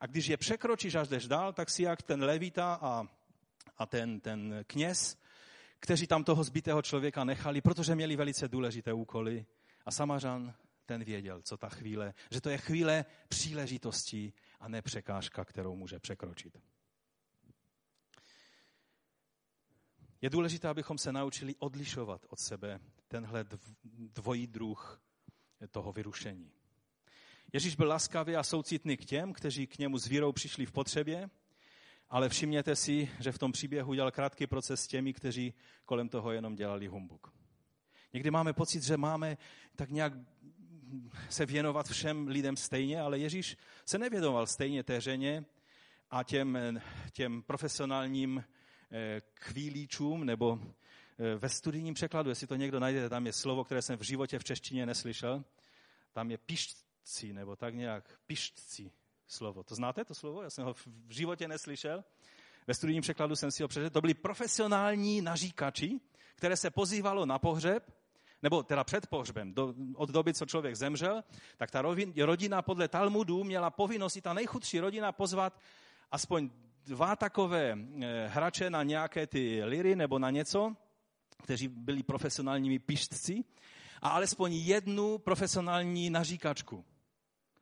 a když je překročíš až jdeš dál, tak si jak ten levita a, a ten, ten kněz, kteří tam toho zbitého člověka nechali, protože měli velice důležité úkoly a Samařan ten věděl, co ta chvíle, že to je chvíle příležitostí a ne překážka, kterou může překročit. Je důležité, abychom se naučili odlišovat od sebe tenhle dvojí druh toho vyrušení. Ježíš byl laskavý a soucitný k těm, kteří k němu s vírou přišli v potřebě, ale všimněte si, že v tom příběhu dělal krátký proces s těmi, kteří kolem toho jenom dělali humbuk. Někdy máme pocit, že máme tak nějak se věnovat všem lidem stejně, ale Ježíš se nevěnoval stejně té ženě a těm, těm profesionálním kvílíčům nebo eh, ve studijním překladu, jestli to někdo najde, tam je slovo, které jsem v životě v češtině neslyšel. Tam je pištci, nebo tak nějak pištci slovo. To znáte, to slovo? Já jsem ho v životě neslyšel. Ve studijním překladu jsem si ho přečetl. To byli profesionální naříkači, které se pozývalo na pohřeb nebo teda před pohřbem, do, od doby, co člověk zemřel, tak ta rodina podle Talmudu měla povinnost, i ta nejchudší rodina, pozvat aspoň dva takové eh, hrače na nějaké ty liry nebo na něco, kteří byli profesionálními pištci, a alespoň jednu profesionální naříkačku,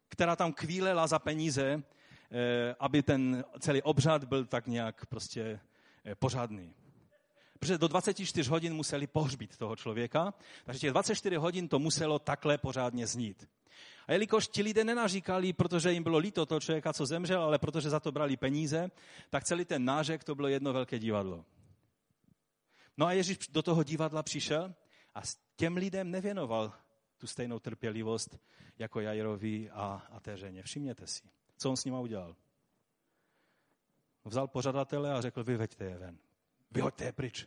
která tam kvílela za peníze, eh, aby ten celý obřad byl tak nějak prostě eh, pořádný protože do 24 hodin museli pohřbít toho člověka, takže těch 24 hodin to muselo takhle pořádně znít. A jelikož ti lidé nenaříkali, protože jim bylo líto toho člověka, co zemřel, ale protože za to brali peníze, tak celý ten nářek to bylo jedno velké divadlo. No a Ježíš do toho divadla přišel a s těm lidem nevěnoval tu stejnou trpělivost jako Jairovi a, a té ženě. Všimněte si, co on s nima udělal. Vzal pořadatele a řekl, vyveďte je ven. Vyhoďte je pryč.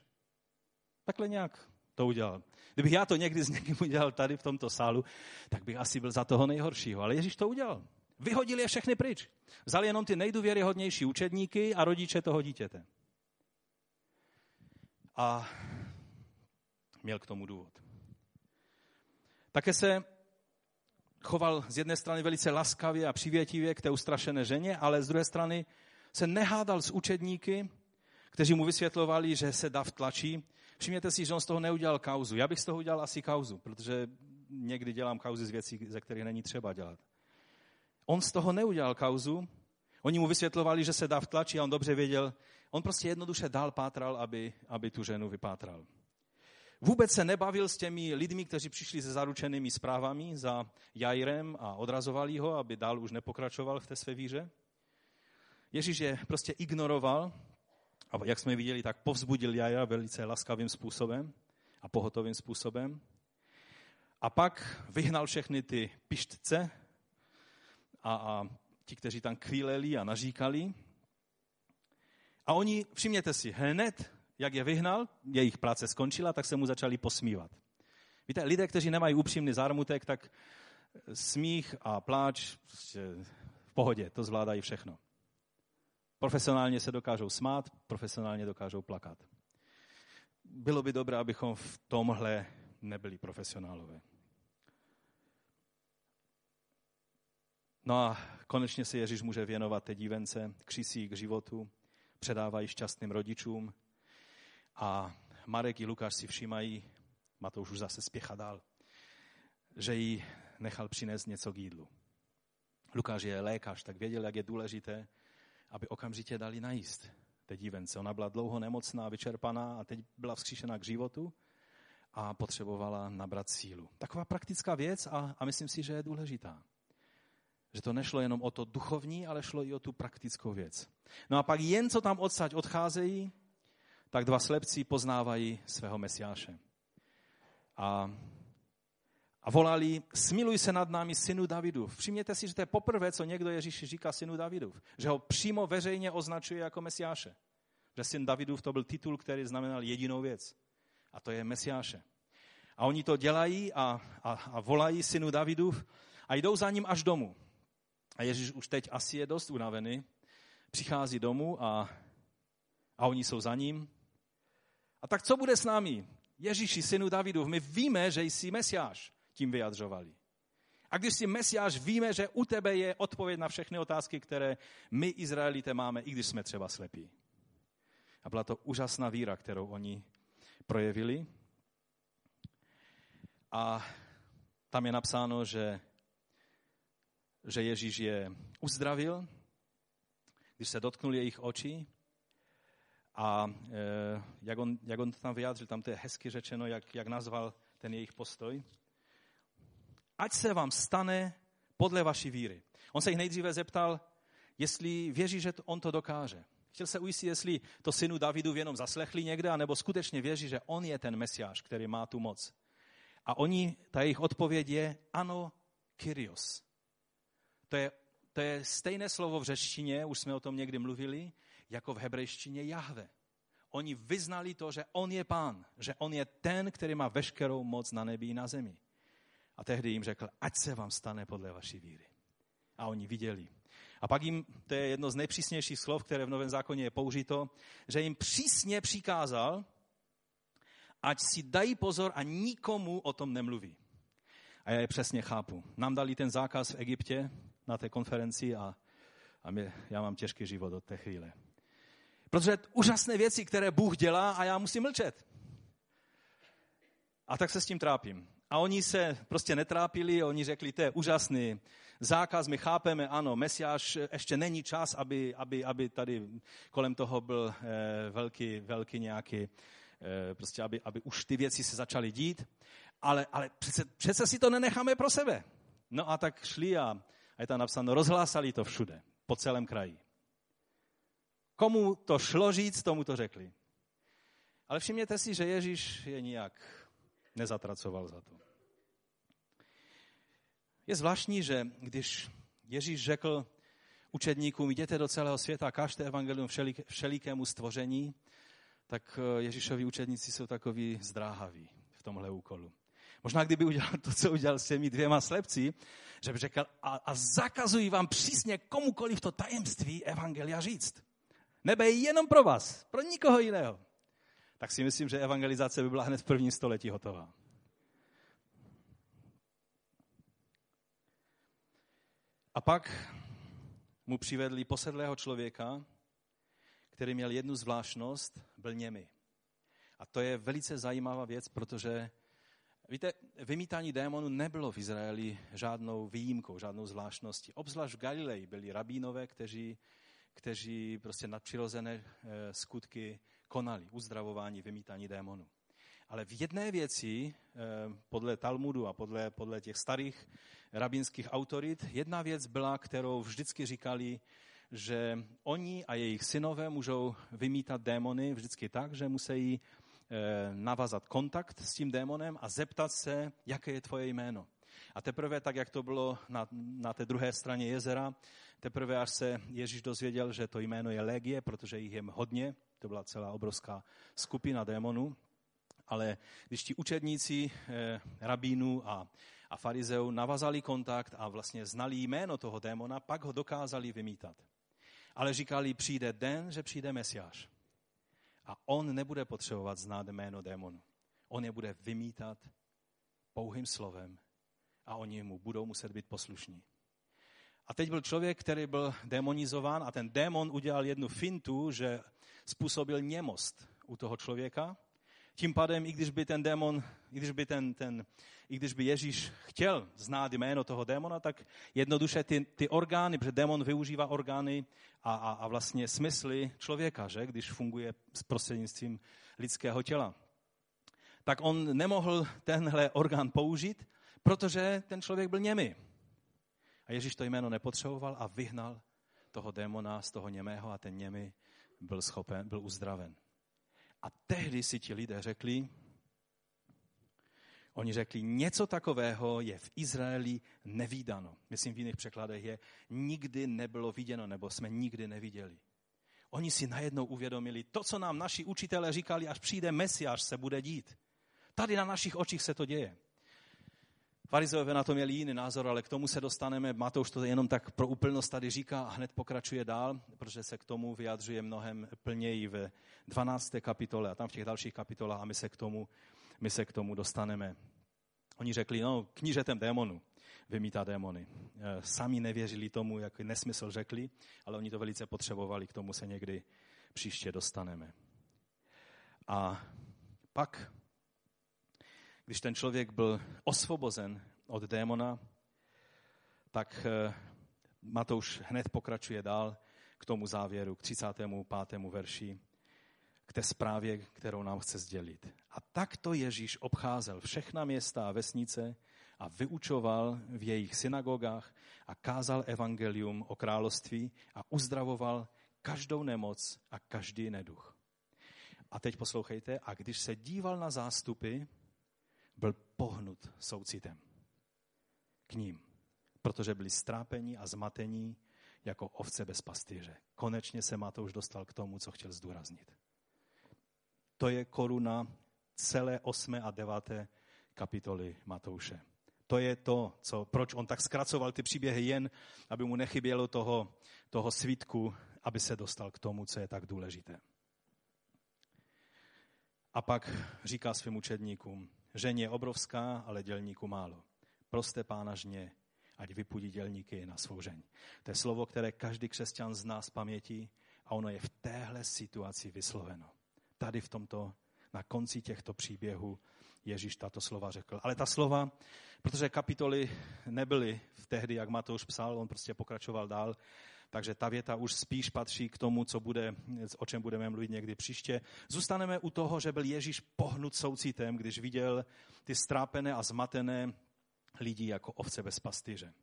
Takhle nějak to udělal. Kdybych já to někdy s někým udělal tady v tomto sálu, tak bych asi byl za toho nejhoršího. Ale Ježíš to udělal. Vyhodil je všechny pryč. Vzal jenom ty nejdůvěryhodnější učedníky a rodiče toho dítěte. A měl k tomu důvod. Také se choval z jedné strany velice laskavě a přivětivě k té ustrašené ženě, ale z druhé strany se nehádal s učedníky, kteří mu vysvětlovali, že se dav tlačí. Všimněte si, že on z toho neudělal kauzu. Já bych z toho udělal asi kauzu, protože někdy dělám kauzy z věcí, ze kterých není třeba dělat. On z toho neudělal kauzu, oni mu vysvětlovali, že se dav tlačí a on dobře věděl, on prostě jednoduše dál pátral, aby, aby tu ženu vypátral. Vůbec se nebavil s těmi lidmi, kteří přišli se zaručenými zprávami za Jairem a odrazovali ho, aby dál už nepokračoval v té své víře. Ježíš je prostě ignoroval a jak jsme viděli, tak povzbudil Jaira velice laskavým způsobem a pohotovým způsobem. A pak vyhnal všechny ty pištce a, a ti, kteří tam kvíleli a naříkali. A oni, všimněte si, hned, jak je vyhnal, jejich práce skončila, tak se mu začali posmívat. Víte, lidé, kteří nemají upřímný zármutek, tak smích a pláč prostě v pohodě, to zvládají všechno. Profesionálně se dokážou smát, profesionálně dokážou plakat. Bylo by dobré, abychom v tomhle nebyli profesionálové. No a konečně se Ježíš může věnovat té dívence, křisí k životu, předávají šťastným rodičům a Marek i Lukáš si všímají, Matouš už zase spěchá dál, že jí nechal přinést něco k jídlu. Lukáš je lékař, tak věděl, jak je důležité, aby okamžitě dali najíst té dívence. Ona byla dlouho nemocná, vyčerpaná a teď byla vzkříšena k životu a potřebovala nabrat sílu. Taková praktická věc a, a myslím si, že je důležitá. Že to nešlo jenom o to duchovní, ale šlo i o tu praktickou věc. No a pak jen co tam odsaď odcházejí, tak dva slepci poznávají svého mesiáše. A a volali, smiluj se nad námi, synu Davidův. Všimněte si, že to je poprvé, co někdo Ježíš říká synu Davidův. Že ho přímo veřejně označuje jako mesiáše. Že syn Davidův to byl titul, který znamenal jedinou věc. A to je mesiáše. A oni to dělají a, a, a volají synu Davidův a jdou za ním až domů. A Ježíš už teď asi je dost unavený. Přichází domů a, a oni jsou za ním. A tak co bude s námi? Ježíši, synu Davidův, my víme, že jsi mesiáš tím vyjadřovali. A když si Mesiáš víme, že u tebe je odpověď na všechny otázky, které my, Izraelité, máme, i když jsme třeba slepí. A byla to úžasná víra, kterou oni projevili. A tam je napsáno, že, že Ježíš je uzdravil, když se dotknul jejich očí. A e, jak, on, jak on to tam vyjádřil, tam to je hezky řečeno, jak, jak nazval ten jejich postoj. Ať se vám stane podle vaší víry. On se jich nejdříve zeptal, jestli věří, že on to dokáže. Chtěl se ujistit, jestli to synu Davidu jenom zaslechli někde, anebo skutečně věří, že on je ten mesiáš, který má tu moc. A oni, ta jejich odpověď je ano, Kyrios. To je, to je stejné slovo v řečtině, už jsme o tom někdy mluvili, jako v hebrejštině Jahve. Oni vyznali to, že on je pán, že on je ten, který má veškerou moc na nebi i na zemi. A tehdy jim řekl, ať se vám stane podle vaší víry. A oni viděli. A pak jim, to je jedno z nejpřísnějších slov, které v Novém zákoně je použito, že jim přísně přikázal, ať si dají pozor a nikomu o tom nemluví. A já je přesně chápu. Nám dali ten zákaz v Egyptě na té konferenci a, a mě, já mám těžký život od té chvíle. Protože úžasné věci, které Bůh dělá a já musím mlčet. A tak se s tím trápím. A oni se prostě netrápili, oni řekli, to je úžasný zákaz, my chápeme, ano, Mesiáš ještě není čas, aby, aby, aby tady kolem toho byl eh, velký, velký nějaký, eh, prostě aby, aby už ty věci se začaly dít, ale, ale přece, přece si to nenecháme pro sebe. No a tak šli a, a je tam napsáno, rozhlásali to všude, po celém kraji. Komu to šlo říct, tomu to řekli. Ale všimněte si, že Ježíš je nijak nezatracoval za to. Je zvláštní, že když Ježíš řekl učedníkům, jděte do celého světa, kažte evangelium všelikému stvoření, tak eh, Ježíšovi učedníci jsou takový zdráhaví v tomhle úkolu. Možná kdyby udělal to, co udělal s těmi dvěma slepci, že by řekl, a, a zakazuji vám přísně komukoliv to tajemství evangelia říct. Nebe je jenom pro vás, pro nikoho jiného tak si myslím, že evangelizace by byla hned v prvním století hotová. A pak mu přivedli posedlého člověka, který měl jednu zvláštnost, byl němi. A to je velice zajímavá věc, protože víte, vymítání démonů nebylo v Izraeli žádnou výjimkou, žádnou zvláštností. Obzvlášť v Galileji byli rabínové, kteří, kteří prostě nadpřirozené eh, skutky konali, uzdravování, vymítání démonů. Ale v jedné věci, eh, podle Talmudu a podle, podle těch starých rabínských autorit, jedna věc byla, kterou vždycky říkali, že oni a jejich synové můžou vymítat démony vždycky tak, že musí eh, navazat kontakt s tím démonem a zeptat se, jaké je tvoje jméno. A teprve, tak jak to bylo na, na té druhé straně jezera, teprve až se Ježíš dozvěděl, že to jméno je Legie, protože jich je hodně, to byla celá obrovská skupina démonů, ale když ti učedníci eh, rabínů a, a farizeů navazali kontakt a vlastně znali jméno toho démona, pak ho dokázali vymítat. Ale říkali, přijde den, že přijde Mesiáš. A on nebude potřebovat znát jméno démonu. On je bude vymítat pouhým slovem a oni mu budou muset být poslušní. A teď byl člověk, který byl demonizován a ten démon udělal jednu fintu, že způsobil němost u toho člověka. Tím pádem, i když by ten démon, i když by, ten, ten, i když by Ježíš chtěl znát jméno toho démona, tak jednoduše ty, ty orgány, protože démon využívá orgány a, a, a vlastně smysly člověka, že? když funguje s prostřednictvím lidského těla. Tak on nemohl tenhle orgán použít, protože ten člověk byl němý. A Ježíš to jméno nepotřeboval a vyhnal toho démona z toho němého a ten němý byl schopen, byl uzdraven. A tehdy si ti lidé řekli, oni řekli, něco takového je v Izraeli nevýdano. Myslím, v jiných překladech je, nikdy nebylo viděno, nebo jsme nikdy neviděli. Oni si najednou uvědomili, to, co nám naši učitelé říkali, až přijde Mesiáš, se bude dít. Tady na našich očích se to děje. Farizeové na to měli jiný názor, ale k tomu se dostaneme. Matouš to jenom tak pro úplnost tady říká a hned pokračuje dál, protože se k tomu vyjadřuje mnohem plněji v 12. kapitole a tam v těch dalších kapitolách a my se k tomu, my se k tomu dostaneme. Oni řekli, no, knížetem démonu vymítá démony. E, sami nevěřili tomu, jak nesmysl řekli, ale oni to velice potřebovali, k tomu se někdy příště dostaneme. A pak když ten člověk byl osvobozen od démona, tak eh, Matouš hned pokračuje dál k tomu závěru, k 35. verši, k té zprávě, kterou nám chce sdělit. A takto Ježíš obcházel všechna města a vesnice a vyučoval v jejich synagogách a kázal evangelium o království a uzdravoval každou nemoc a každý neduch. A teď poslouchejte, a když se díval na zástupy, byl pohnut soucitem k ním, protože byli strápení a zmatení jako ovce bez pastýře. Konečně se Matouš dostal k tomu, co chtěl zdůraznit. To je koruna celé 8. a 9. kapitoly Matouše. To je to, co, proč on tak zkracoval ty příběhy jen, aby mu nechybělo toho, toho svítku, aby se dostal k tomu, co je tak důležité. A pak říká svým učedníkům, žen je obrovská, ale dělníku málo. Proste pána žně, ať vypudí dělníky na svou žeň. To je slovo, které každý křesťan zná z paměti a ono je v téhle situaci vysloveno. Tady v tomto, na konci těchto příběhů Ježíš tato slova řekl. Ale ta slova, protože kapitoly nebyly v tehdy, jak Matouš psal, on prostě pokračoval dál, takže ta věta už spíš patří k tomu, co bude, o čem budeme mluvit někdy příště. Zůstaneme u toho, že byl Ježíš pohnut soucitem, když viděl ty strápené a zmatené lidi jako ovce bez pastýře.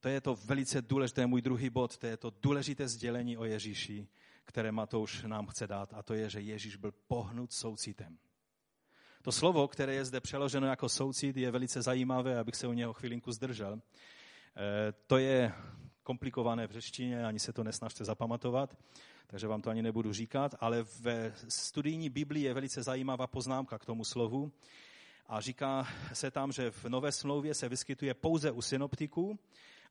To je to velice důležité, můj druhý bod, to je to důležité sdělení o Ježíši, které Matouš nám chce dát, a to je, že Ježíš byl pohnut soucitem. To slovo, které je zde přeloženo jako soucit, je velice zajímavé, abych se u něho chvilinku zdržel. Eh, to je komplikované v řečtině, ani se to nesnažte zapamatovat, takže vám to ani nebudu říkat, ale ve studijní Biblii je velice zajímavá poznámka k tomu slovu. A říká se tam, že v Nové smlouvě se vyskytuje pouze u synoptiků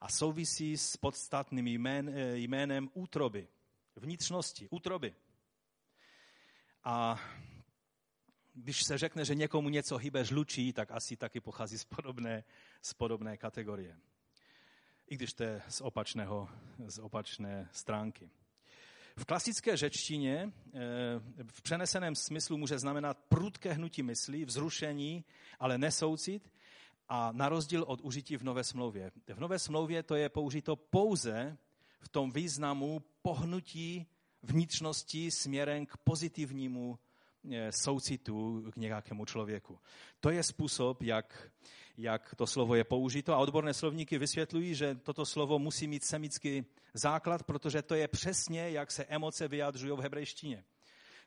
a souvisí s podstatným jmén, eh, jménem útroby, vnitřnosti, útroby. A když se řekne, že někomu něco hýbe žlučí, tak asi taky pochází z podobné, z podobné kategorie i když to je z, opačného, z opačné stránky. V klasické řečtině eh, v přeneseném smyslu může znamenat prudké hnutí mysli, vzrušení, ale nesoucit a na rozdíl od užití v Nové smlouvě. V Nové smlouvě to je použito pouze v tom významu pohnutí vnitřnosti směrem k pozitivnímu soucitu k nějakému člověku. To je způsob, jak jak to slovo je použito. A odborné slovníky vysvětlují, že toto slovo musí mít semický základ, protože to je přesně, jak se emoce vyjadřují v hebrejštině.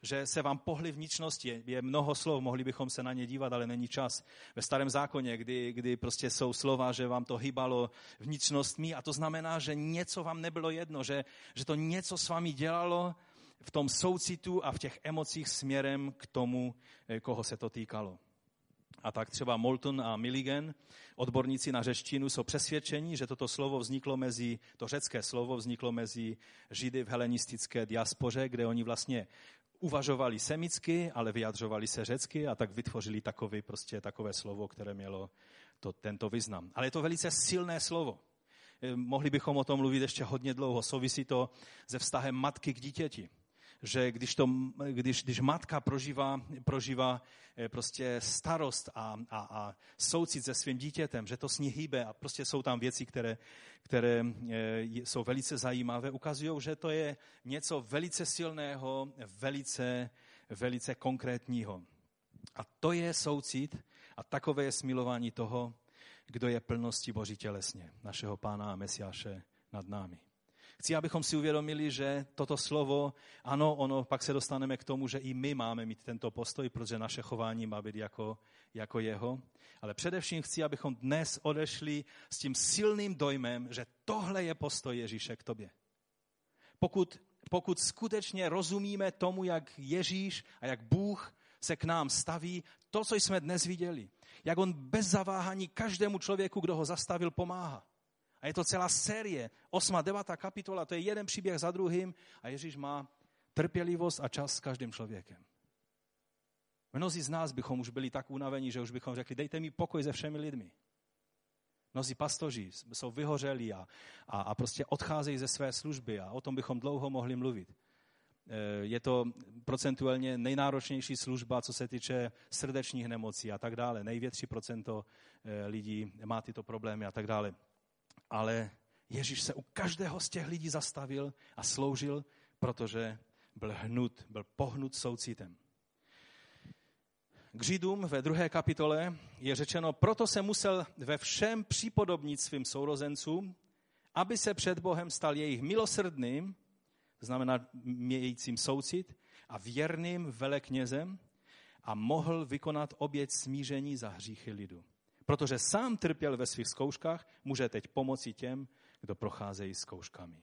Že se vám pohly vnitřnosti, je mnoho slov, mohli bychom se na ně dívat, ale není čas. Ve starém zákoně, kdy, kdy prostě jsou slova, že vám to hýbalo vnitřnostmi a to znamená, že něco vám nebylo jedno, že, že to něco s vámi dělalo v tom soucitu a v těch emocích směrem k tomu, eh, koho se to týkalo. A tak třeba Molton a Milligan, odborníci na řečtinu, jsou přesvědčeni, že toto slovo vzniklo mezi, to řecké slovo vzniklo mezi Židy v helenistické diaspoře, kde oni vlastně uvažovali semicky, ale vyjadřovali se řecky a tak vytvořili takový, prostě takové slovo, které mělo to, tento význam. Ale je to velice silné slovo. Eh, mohli bychom o tom mluvit ještě hodně dlouho. Souvisí to se vztahem matky k dítěti že když, to, když, když matka prožívá, prožívá eh, prostě starost a, a, a soucit se svým dítětem, že to s ní hýbe a prostě jsou tam věci, které, které eh, jsou velice zajímavé, ukazují, že to je něco velice silného, velice, velice konkrétního. A to je soucit a takové je smilování toho, kdo je plností Boží tělesně, našeho Pána a Mesiáše nad námi. Chci, abychom si uvědomili, že toto slovo, ano, ono, pak se dostaneme k tomu, že i my máme mít tento postoj, protože naše chování má být jako, jako jeho. Ale především chci, abychom dnes odešli s tím silným dojmem, že tohle je postoj Ježíše k tobě. Pokud, pokud skutečně rozumíme tomu, jak Ježíš a jak Bůh se k nám staví, to, co jsme dnes viděli, jak on bez zaváhání každému člověku, kdo ho zastavil, pomáhá. A je to celá série, 8. 9. kapitola, to je jeden příběh za druhým a Ježíš má trpělivost a čas s každým člověkem. Mnozí z nás bychom už byli tak unavení, že už bychom řekli, dejte mi pokoj se všemi lidmi. Mnozí pastoři jsou vyhořeli a, a, a prostě odcházejí ze své služby a o tom bychom dlouho mohli mluvit. je to procentuálně nejnáročnější služba, co se týče srdečních nemocí a tak dále. Největší procento eh, lidí má tyto problémy a tak dále. Ale Ježíš se u každého z těch lidí zastavil a sloužil, protože byl hnut, byl pohnut soucitem. K Židům ve druhé kapitole je řečeno, proto se musel ve všem připodobnit svým sourozencům, aby se před Bohem stal jejich milosrdným, znamená mějícím soucit, a věrným veleknězem a mohl vykonat oběť smíření za hříchy lidu. Protože sám trpěl ve svých zkouškách, může teď pomoci těm, kdo procházejí zkouškami.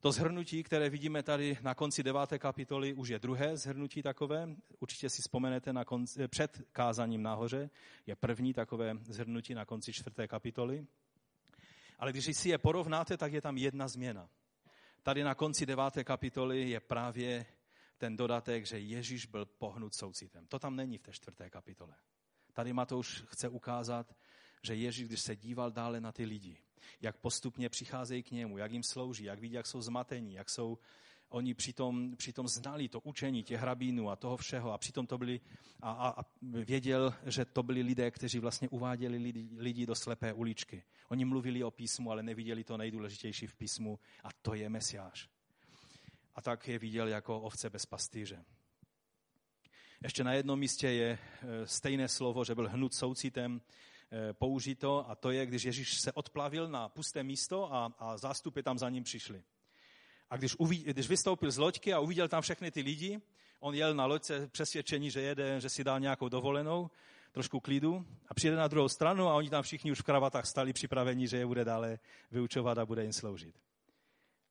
To zhrnutí, které vidíme tady na konci deváté kapitoly, už je druhé zhrnutí takové. Určitě si vzpomenete na konci, před kázaním nahoře. Je první takové zhrnutí na konci čtvrté kapitoly. Ale když si je porovnáte, tak je tam jedna změna. Tady na konci deváté kapitoly je právě ten dodatek, že Ježíš byl pohnut soucitem. To tam není v té čtvrté kapitole. Tady Matouš chce ukázat, že Ježíš, když se díval dále na ty lidi, jak postupně přicházejí k němu, jak jim slouží, jak vidí, jak jsou zmatení, jak jsou oni přitom, přitom znali to učení těch rabínů a toho všeho a přitom to byli a, a, a věděl, že to byli lidé, kteří vlastně uváděli lidi, lidi do slepé uličky. Oni mluvili o písmu, ale neviděli to nejdůležitější v písmu a to je Mesiáš. A tak je viděl jako ovce bez pastýře. Ještě na jednom místě je e, stejné slovo, že byl hnut soucitem e, použito a to je, když Ježíš se odplavil na pusté místo a, a zástupy tam za ním přišli. A když, uví, když vystoupil z loďky a uviděl tam všechny ty lidi, on jel na loďce přesvědčení, že jede, že si dá nějakou dovolenou, trošku klidu a přijde na druhou stranu a oni tam všichni už v kravatách stali připraveni, že je bude dále vyučovat a bude jim sloužit.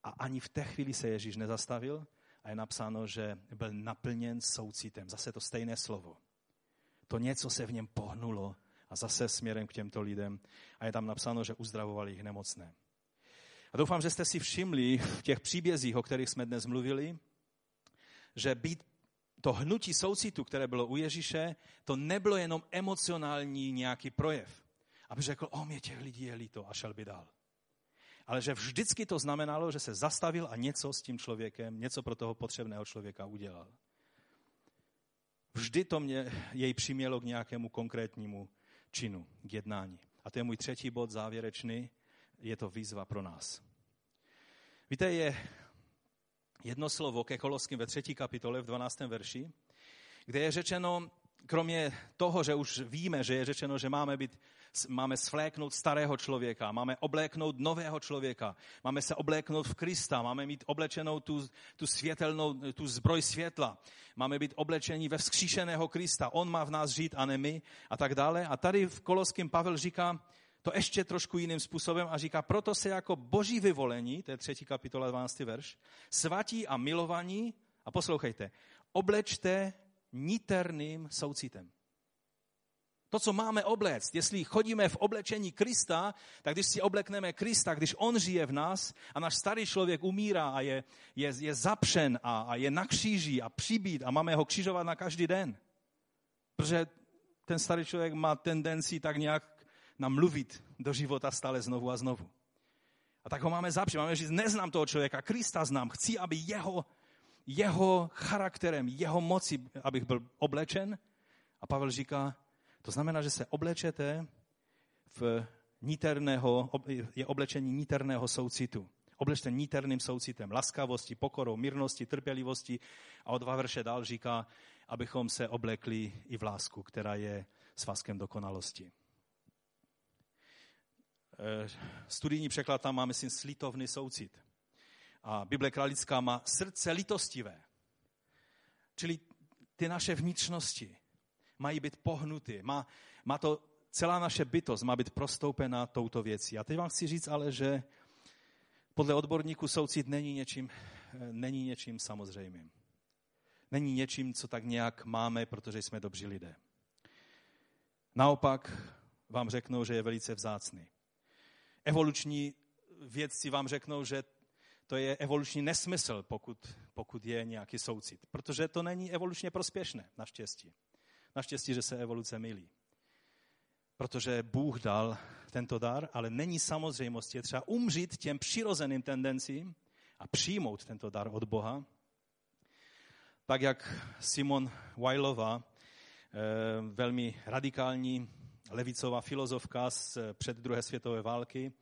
A ani v té chvíli se Ježíš nezastavil a je napsáno, že byl naplněn soucitem. Zase to stejné slovo. To něco se v něm pohnulo a zase směrem k těmto lidem. A je tam napsáno, že uzdravovali jich nemocné. A doufám, že jste si všimli v těch příbězích, o kterých jsme dnes mluvili, že být to hnutí soucitu, které bylo u Ježíše, to nebylo jenom emocionální nějaký projev. Aby řekl, o mě těch lidí je líto a šel by dál. Ale že vždycky to znamenalo, že se zastavil a něco s tím člověkem, něco pro toho potřebného člověka udělal. Vždy to mě jej přimělo k nějakému konkrétnímu činu, k jednání. A to je můj třetí bod závěrečný je to výzva pro nás. Víte, je jedno slovo ke Koloským ve třetí kapitole v 12. verši, kde je řečeno, kromě toho, že už víme, že je řečeno, že máme, být, máme svléknout starého člověka, máme obléknout nového člověka, máme se obléknout v Krista, máme mít oblečenou tu, tu světelnou, tu zbroj světla, máme být oblečení ve vzkříšeného Krista, on má v nás žít a ne my a tak dále. A tady v Koloským Pavel říká, to ještě trošku jiným způsobem a říká, proto se jako boží vyvolení, to je třetí kapitola 12. verš, svatí a milovaní, a poslouchejte, oblečte niterným soucitem. To, co máme obléct, jestli chodíme v oblečení Krista, tak když si oblekneme Krista, když On žije v nás a náš starý člověk umírá a je, je, je zapřen a, a je na kříži a přibít a máme ho křižovat na každý den. Protože ten starý člověk má tendenci tak nějak nám mluvit do života stále znovu a znovu. A tak ho máme zapřít. Máme říct, neznám toho člověka, Krista znám. Chci, aby jeho, jeho charakterem, jeho moci, abych byl oblečen. A Pavel říká, to znamená, že se oblečete v níterného, je oblečení níterného soucitu. Oblečte níterným soucitem, laskavosti, pokorou, mírnosti, trpělivosti. A o dva verše dál říká, abychom se oblekli i v lásku, která je svazkem dokonalosti. Eh, studijní překlad tam má, myslím, slitovný soucit. A Bible kralická má srdce litostivé. Čili ty naše vnitřnosti mají být pohnuty. Má, má to, celá naše bytost má být prostoupena touto věcí. A teď vám chci říct ale, že podle odborníků soucit není něčím, eh, není něčím samozřejmým. Není něčím, co tak nějak máme, protože jsme dobří lidé. Naopak vám řeknou, že je velice vzácný evoluční vědci vám řeknou, že to je evoluční nesmysl, pokud, pokud je nějaký soucit. Protože to není evolučně prospěšné, naštěstí. Naštěstí, že se evoluce milí. Protože Bůh dal tento dar, ale není samozřejmost, je třeba umřít těm přirozeným tendencím a přijmout tento dar od Boha, tak jak Simon Weilová, eh, velmi radikální levicová filozofka z před druhé světové války,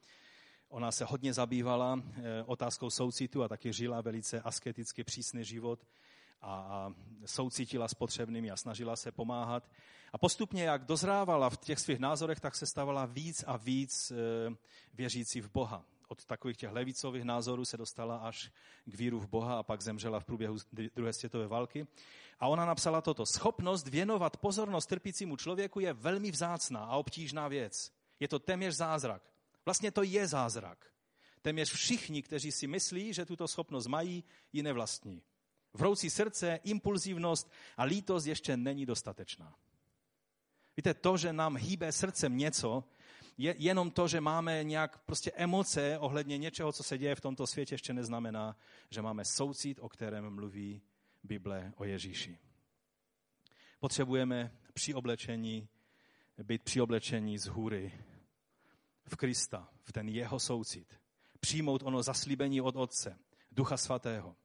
ona se hodně zabývala eh, otázkou soucitu a taky žila velice asketicky přísný život a soucítila s potřebnými a snažila se pomáhat. A postupně, jak dozrávala v těch svých názorech, tak se stávala víc a víc eh, věřící v Boha od takových těch levicových názorů se dostala až k víru v Boha a pak zemřela v průběhu druhé světové války. A ona napsala toto. Schopnost věnovat pozornost trpícímu člověku je velmi vzácná a obtížná věc. Je to téměř zázrak. Vlastně to je zázrak. Téměř všichni, kteří si myslí, že tuto schopnost mají, ji nevlastní. Vroucí srdce, impulzivnost a lítost ještě není dostatečná. Víte, to, že nám hýbe srdcem něco, je jenom to, že máme nějak prostě emoce ohledně něčeho, co se děje v tomto světě, ještě neznamená, že máme soucit, o kterém mluví Bible o Ježíši. Potřebujeme při oblečení, být při oblečení z hůry v Krista, v ten jeho soucit. Přijmout ono zaslíbení od Otce, Ducha Svatého.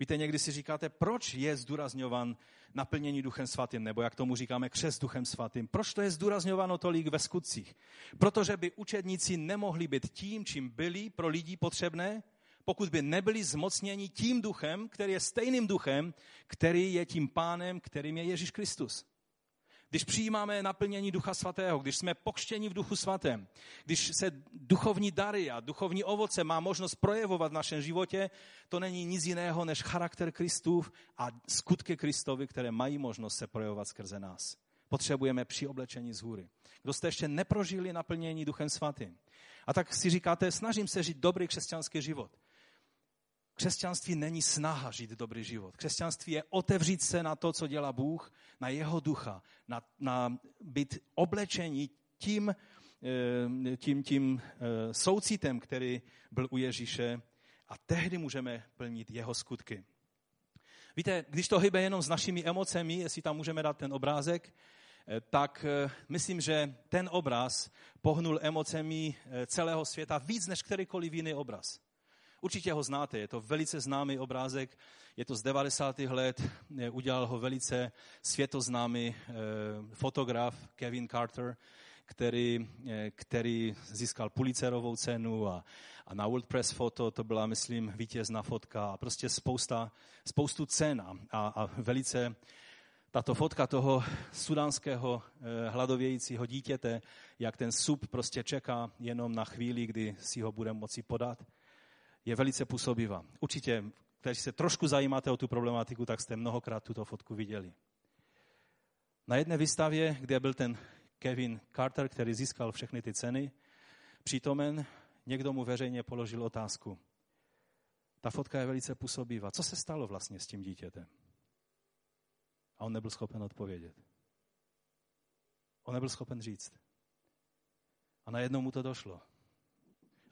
Víte, někdy si říkáte, proč je zdůrazňovan naplnění Duchem Svatým, nebo jak tomu říkáme, křes Duchem Svatým. Proč to je zdůrazňováno tolik ve skutcích? Protože by učedníci nemohli být tím, čím byli pro lidi potřebné, pokud by nebyli zmocněni tím duchem, který je stejným duchem, který je tím pánem, kterým je Ježíš Kristus. Když přijímáme naplnění Ducha Svatého, když jsme pokštěni v Duchu Svatém, když se duchovní dary a duchovní ovoce má možnost projevovat v našem životě, to není nic jiného než charakter Kristův a skutky Kristovi, které mají možnost se projevovat skrze nás. Potřebujeme při oblečení z hůry. Kdo jste ještě neprožili naplnění Duchem Svatým. A tak si říkáte, snažím se žít dobrý křesťanský život. Křesťanství není snaha žít dobrý život. Křesťanství je otevřít se na to, co dělá Bůh, na jeho ducha, na, na být oblečení tím, eh, tím, tím eh, soucitem, který byl u Ježíše a tehdy můžeme plnit jeho skutky. Víte, když to hybe jenom s našimi emocemi, jestli tam můžeme dát ten obrázek, eh, tak myslím, že ten obraz pohnul emocemi celého světa víc než kterýkoliv jiný obraz. Určitě ho znáte, je to velice známý obrázek, je to z 90. let, udělal ho velice světoznámý eh, fotograf Kevin Carter, který, eh, který získal Pulitzerovou cenu a, a na World Press Photo to byla, myslím, vítězná fotka a prostě spousta, spoustu cen a, a velice tato fotka toho sudánského eh, hladovějícího dítěte, jak ten sup prostě čeká jenom na chvíli, kdy si ho bude moci podat je velice působivá. Určitě, kteří se trošku zajímáte o tu problematiku, tak jste mnohokrát tuto fotku viděli. Na jedné výstavě, kde byl ten Kevin Carter, který získal všechny ty ceny, přítomen, někdo mu veřejně položil otázku. Ta fotka je velice působivá. Co se stalo vlastně s tím dítětem? A on nebyl schopen odpovědět. On nebyl schopen říct. A najednou mu to došlo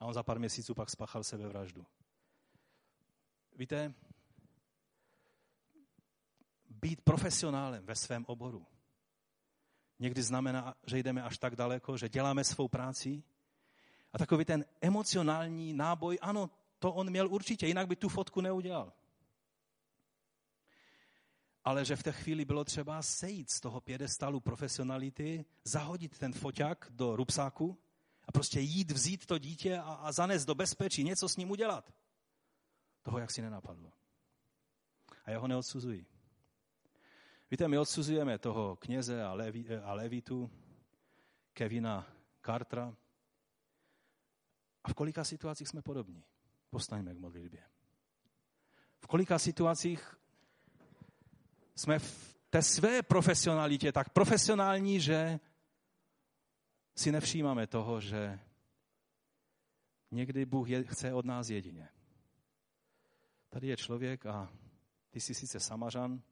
a on za pár měsíců pak spáchal sebevraždu. Víte, být profesionálem ve svém oboru někdy znamená, že jdeme až tak daleko, že děláme svou práci a takový ten emocionální náboj, ano, to on měl určitě, jinak by tu fotku neudělal. Ale že v té chvíli bylo třeba sejít z toho pědestalu profesionality, zahodit ten foťák do rupsáku a prostě jít, vzít to dítě a, a zanést do bezpečí, něco s ním udělat. Toho, jak si nenapadlo. A já ho neodsuzuji. Víte, my odsuzujeme toho kněze a, levi, a levitu, Kevina Cartera. A v kolika situacích jsme podobní? Postaňme k modlitbě. V kolika situacích jsme v té své profesionalitě tak profesionální, že si nevšímáme toho, že někdy Bůh je, chce od nás jedině. Tady je člověk a ty jsi sice samařan,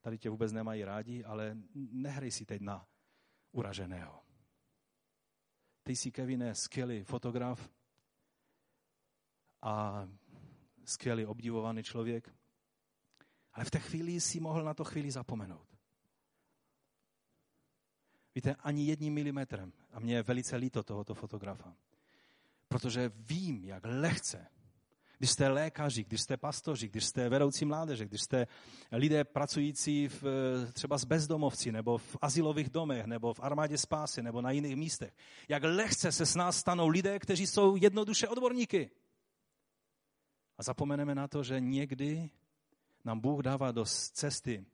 tady tě vůbec nemají rádi, ale nehrej si teď na uraženého. Ty jsi, Kevine, skvělý fotograf a skvělý obdivovaný člověk, ale v té chvíli si mohl na to chvíli zapomenout. Víte, ani jedním milimetrem. A mě je velice líto tohoto fotografa. Protože vím, jak lehce když jste lékaři, když jste pastoři, když jste vedoucí mládeže, když jste lidé pracující v, třeba s bezdomovci, nebo v asilových domech, nebo v armádě spásy, nebo na jiných místech. Jak lehce se s nás stanou lidé, kteří jsou jednoduše odborníky. A zapomeneme na to, že někdy nám Bůh dává do cesty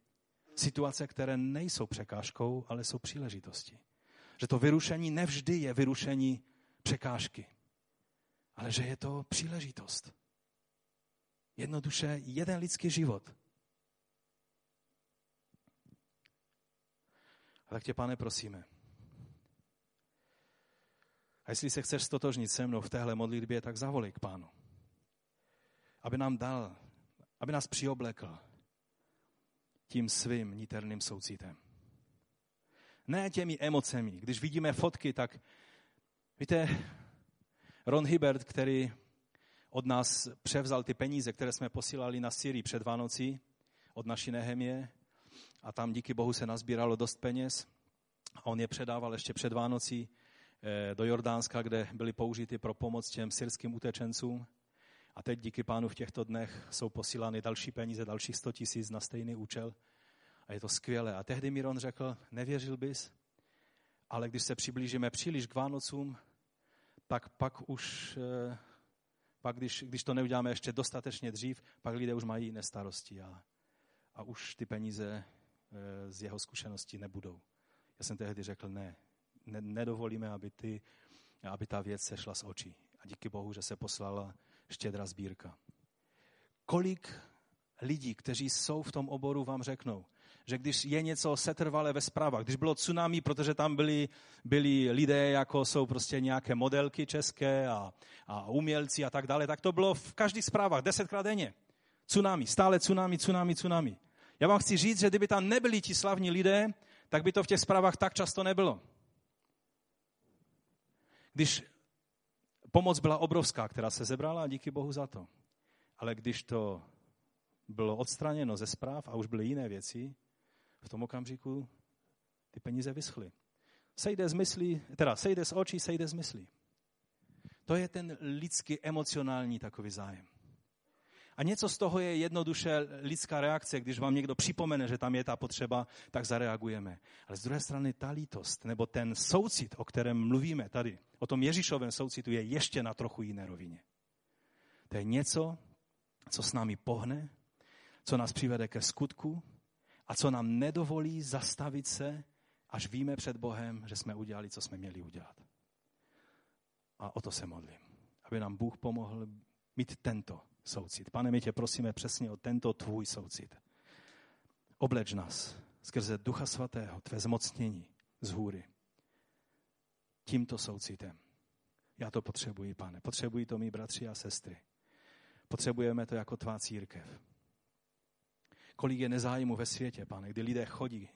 situace, které nejsou překážkou, ale jsou příležitosti. Že to vyrušení nevždy je vyrušení překážky, ale že je to příležitost. Jednoduše jeden lidský život. A tak tě, pane, prosíme. A jestli se chceš stotožnit se mnou v téhle modlitbě, tak zavolej k pánu. Aby nám dal, aby nás přioblekl tím svým niterným soucitem. Ne těmi emocemi. Když vidíme fotky, tak víte, Ron Hibbert, který od nás převzal ty peníze, které jsme posílali na Syrii před Vánocí, od naší Nehemie, a tam díky Bohu se nazbíralo dost peněz. A on je předával ještě před Vánocí eh, do Jordánska, kde byly použity pro pomoc těm syrským utečencům. A teď díky pánu v těchto dnech jsou posílány další peníze, dalších 100 tisíc na stejný účel. A je to skvělé. A tehdy Miron řekl, nevěřil bys, ale když se přiblížíme příliš k Vánocům, tak pak už, eh, pak když, když to neuděláme ještě dostatečně dřív, pak lidé už mají jiné starosti a, a už ty peníze eh, z jeho zkušeností nebudou. Já jsem tehdy řekl, ne, ne nedovolíme, aby, ty, aby ta věc se šla z očí. A díky Bohu, že se poslala štědrá sbírka. Kolik lidí, kteří jsou v tom oboru, vám řeknou, že když je něco setrvalé ve zprávách, když bylo tsunami, protože tam byli, byli lidé, jako jsou prostě nějaké modelky české a, a umělci a tak dále, tak to bylo v každých zprávách, desetkrát denně. Tsunami, stále tsunami, tsunami, tsunami. Já vám chci říct, že kdyby tam nebyli ti slavní lidé, tak by to v těch zprávách tak často nebylo. Když pomoc byla obrovská, která se zebrala a díky Bohu za to. Ale když to bylo odstraněno ze zpráv a už byly jiné věci, v tom okamžiku ty peníze vyschly. Sejde z myslí, teda sejde z očí, sejde z myslí. To je ten lidský emocionální takový zájem. A něco z toho je jednoduše lidská reakce, když vám někdo připomene, že tam je ta potřeba, tak zareagujeme. Ale z druhé strany ta lítost, nebo ten soucit, o kterém mluvíme tady, o tom Ježíšovém soucitu, je ještě na trochu jiné rovině. To je něco, co s námi pohne, co nás přivede ke skutku a co nám nedovolí zastavit se, až víme před Bohem, že jsme udělali, co jsme měli udělat. A o to se modlím. Aby nám Bůh pomohl mít tento soucit. Pane, my tě prosíme přesně o tento tvůj soucit. Obleč nás skrze Ducha Svatého, tvé zmocnění z hůry. Tímto soucitem. Já to potřebuji, pane. Potřebují to mý bratři a sestry. Potřebujeme to jako tvá církev. Kolik je nezájmu ve světě, pane, kdy lidé chodí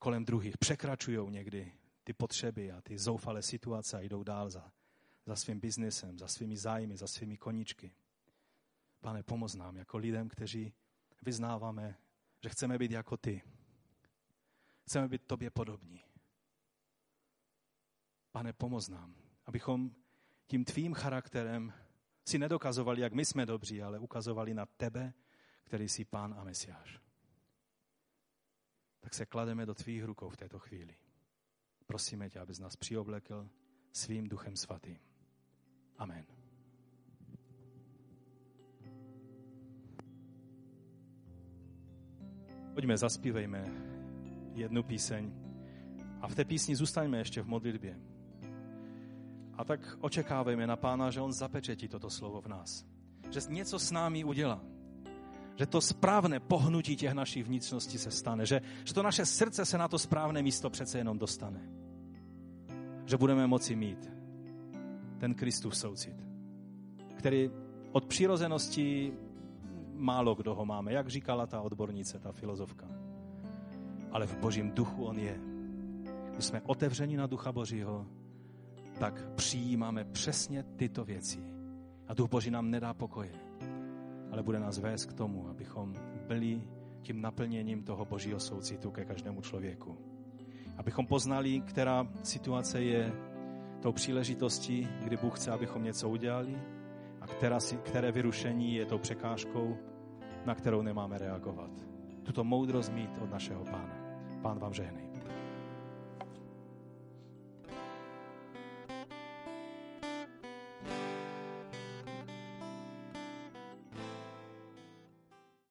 kolem druhých, překračují někdy ty potřeby a ty zoufalé situace a jdou dál za, za svým biznesem, za svými zájmy, za svými koníčky. Pane, pomoz nám jako lidem, kteří vyznáváme, že chceme být jako ty. Chceme být tobě podobní. Pane, pomoz nám, abychom tím tvým charakterem si nedokazovali, jak my jsme dobří, ale ukazovali na tebe, který jsi pán a mesiáš. Tak se klademe do tvých rukou v této chvíli. Prosíme tě, abys nás přioblekl svým duchem svatým. Amen. Pojďme, zaspívejme jednu píseň a v té písni zůstaňme ještě v modlitbě. A tak očekávejme na Pána, že On zapečetí toto slovo v nás. Že něco s námi udělá že to správné pohnutí těch našich vnitřností se stane, že, že to naše srdce se na to správné místo přece jenom dostane. Že budeme moci mít ten Kristův soucit, který od přirozenosti málo kdo ho máme, jak říkala ta odbornice, ta filozofka. Ale v božím duchu on je. Když jsme otevřeni na ducha božího, tak přijímáme přesně tyto věci. A duch boží nám nedá pokoje ale bude nás vést k tomu, abychom byli tím naplněním toho božího soucitu ke každému člověku. Abychom poznali, která situace je tou příležitostí, kdy Bůh chce, abychom něco udělali která které vyrušení je tou překážkou, na kterou nemáme reagovat. Tuto moudrost mít od našeho pána. Pán vám žehnej.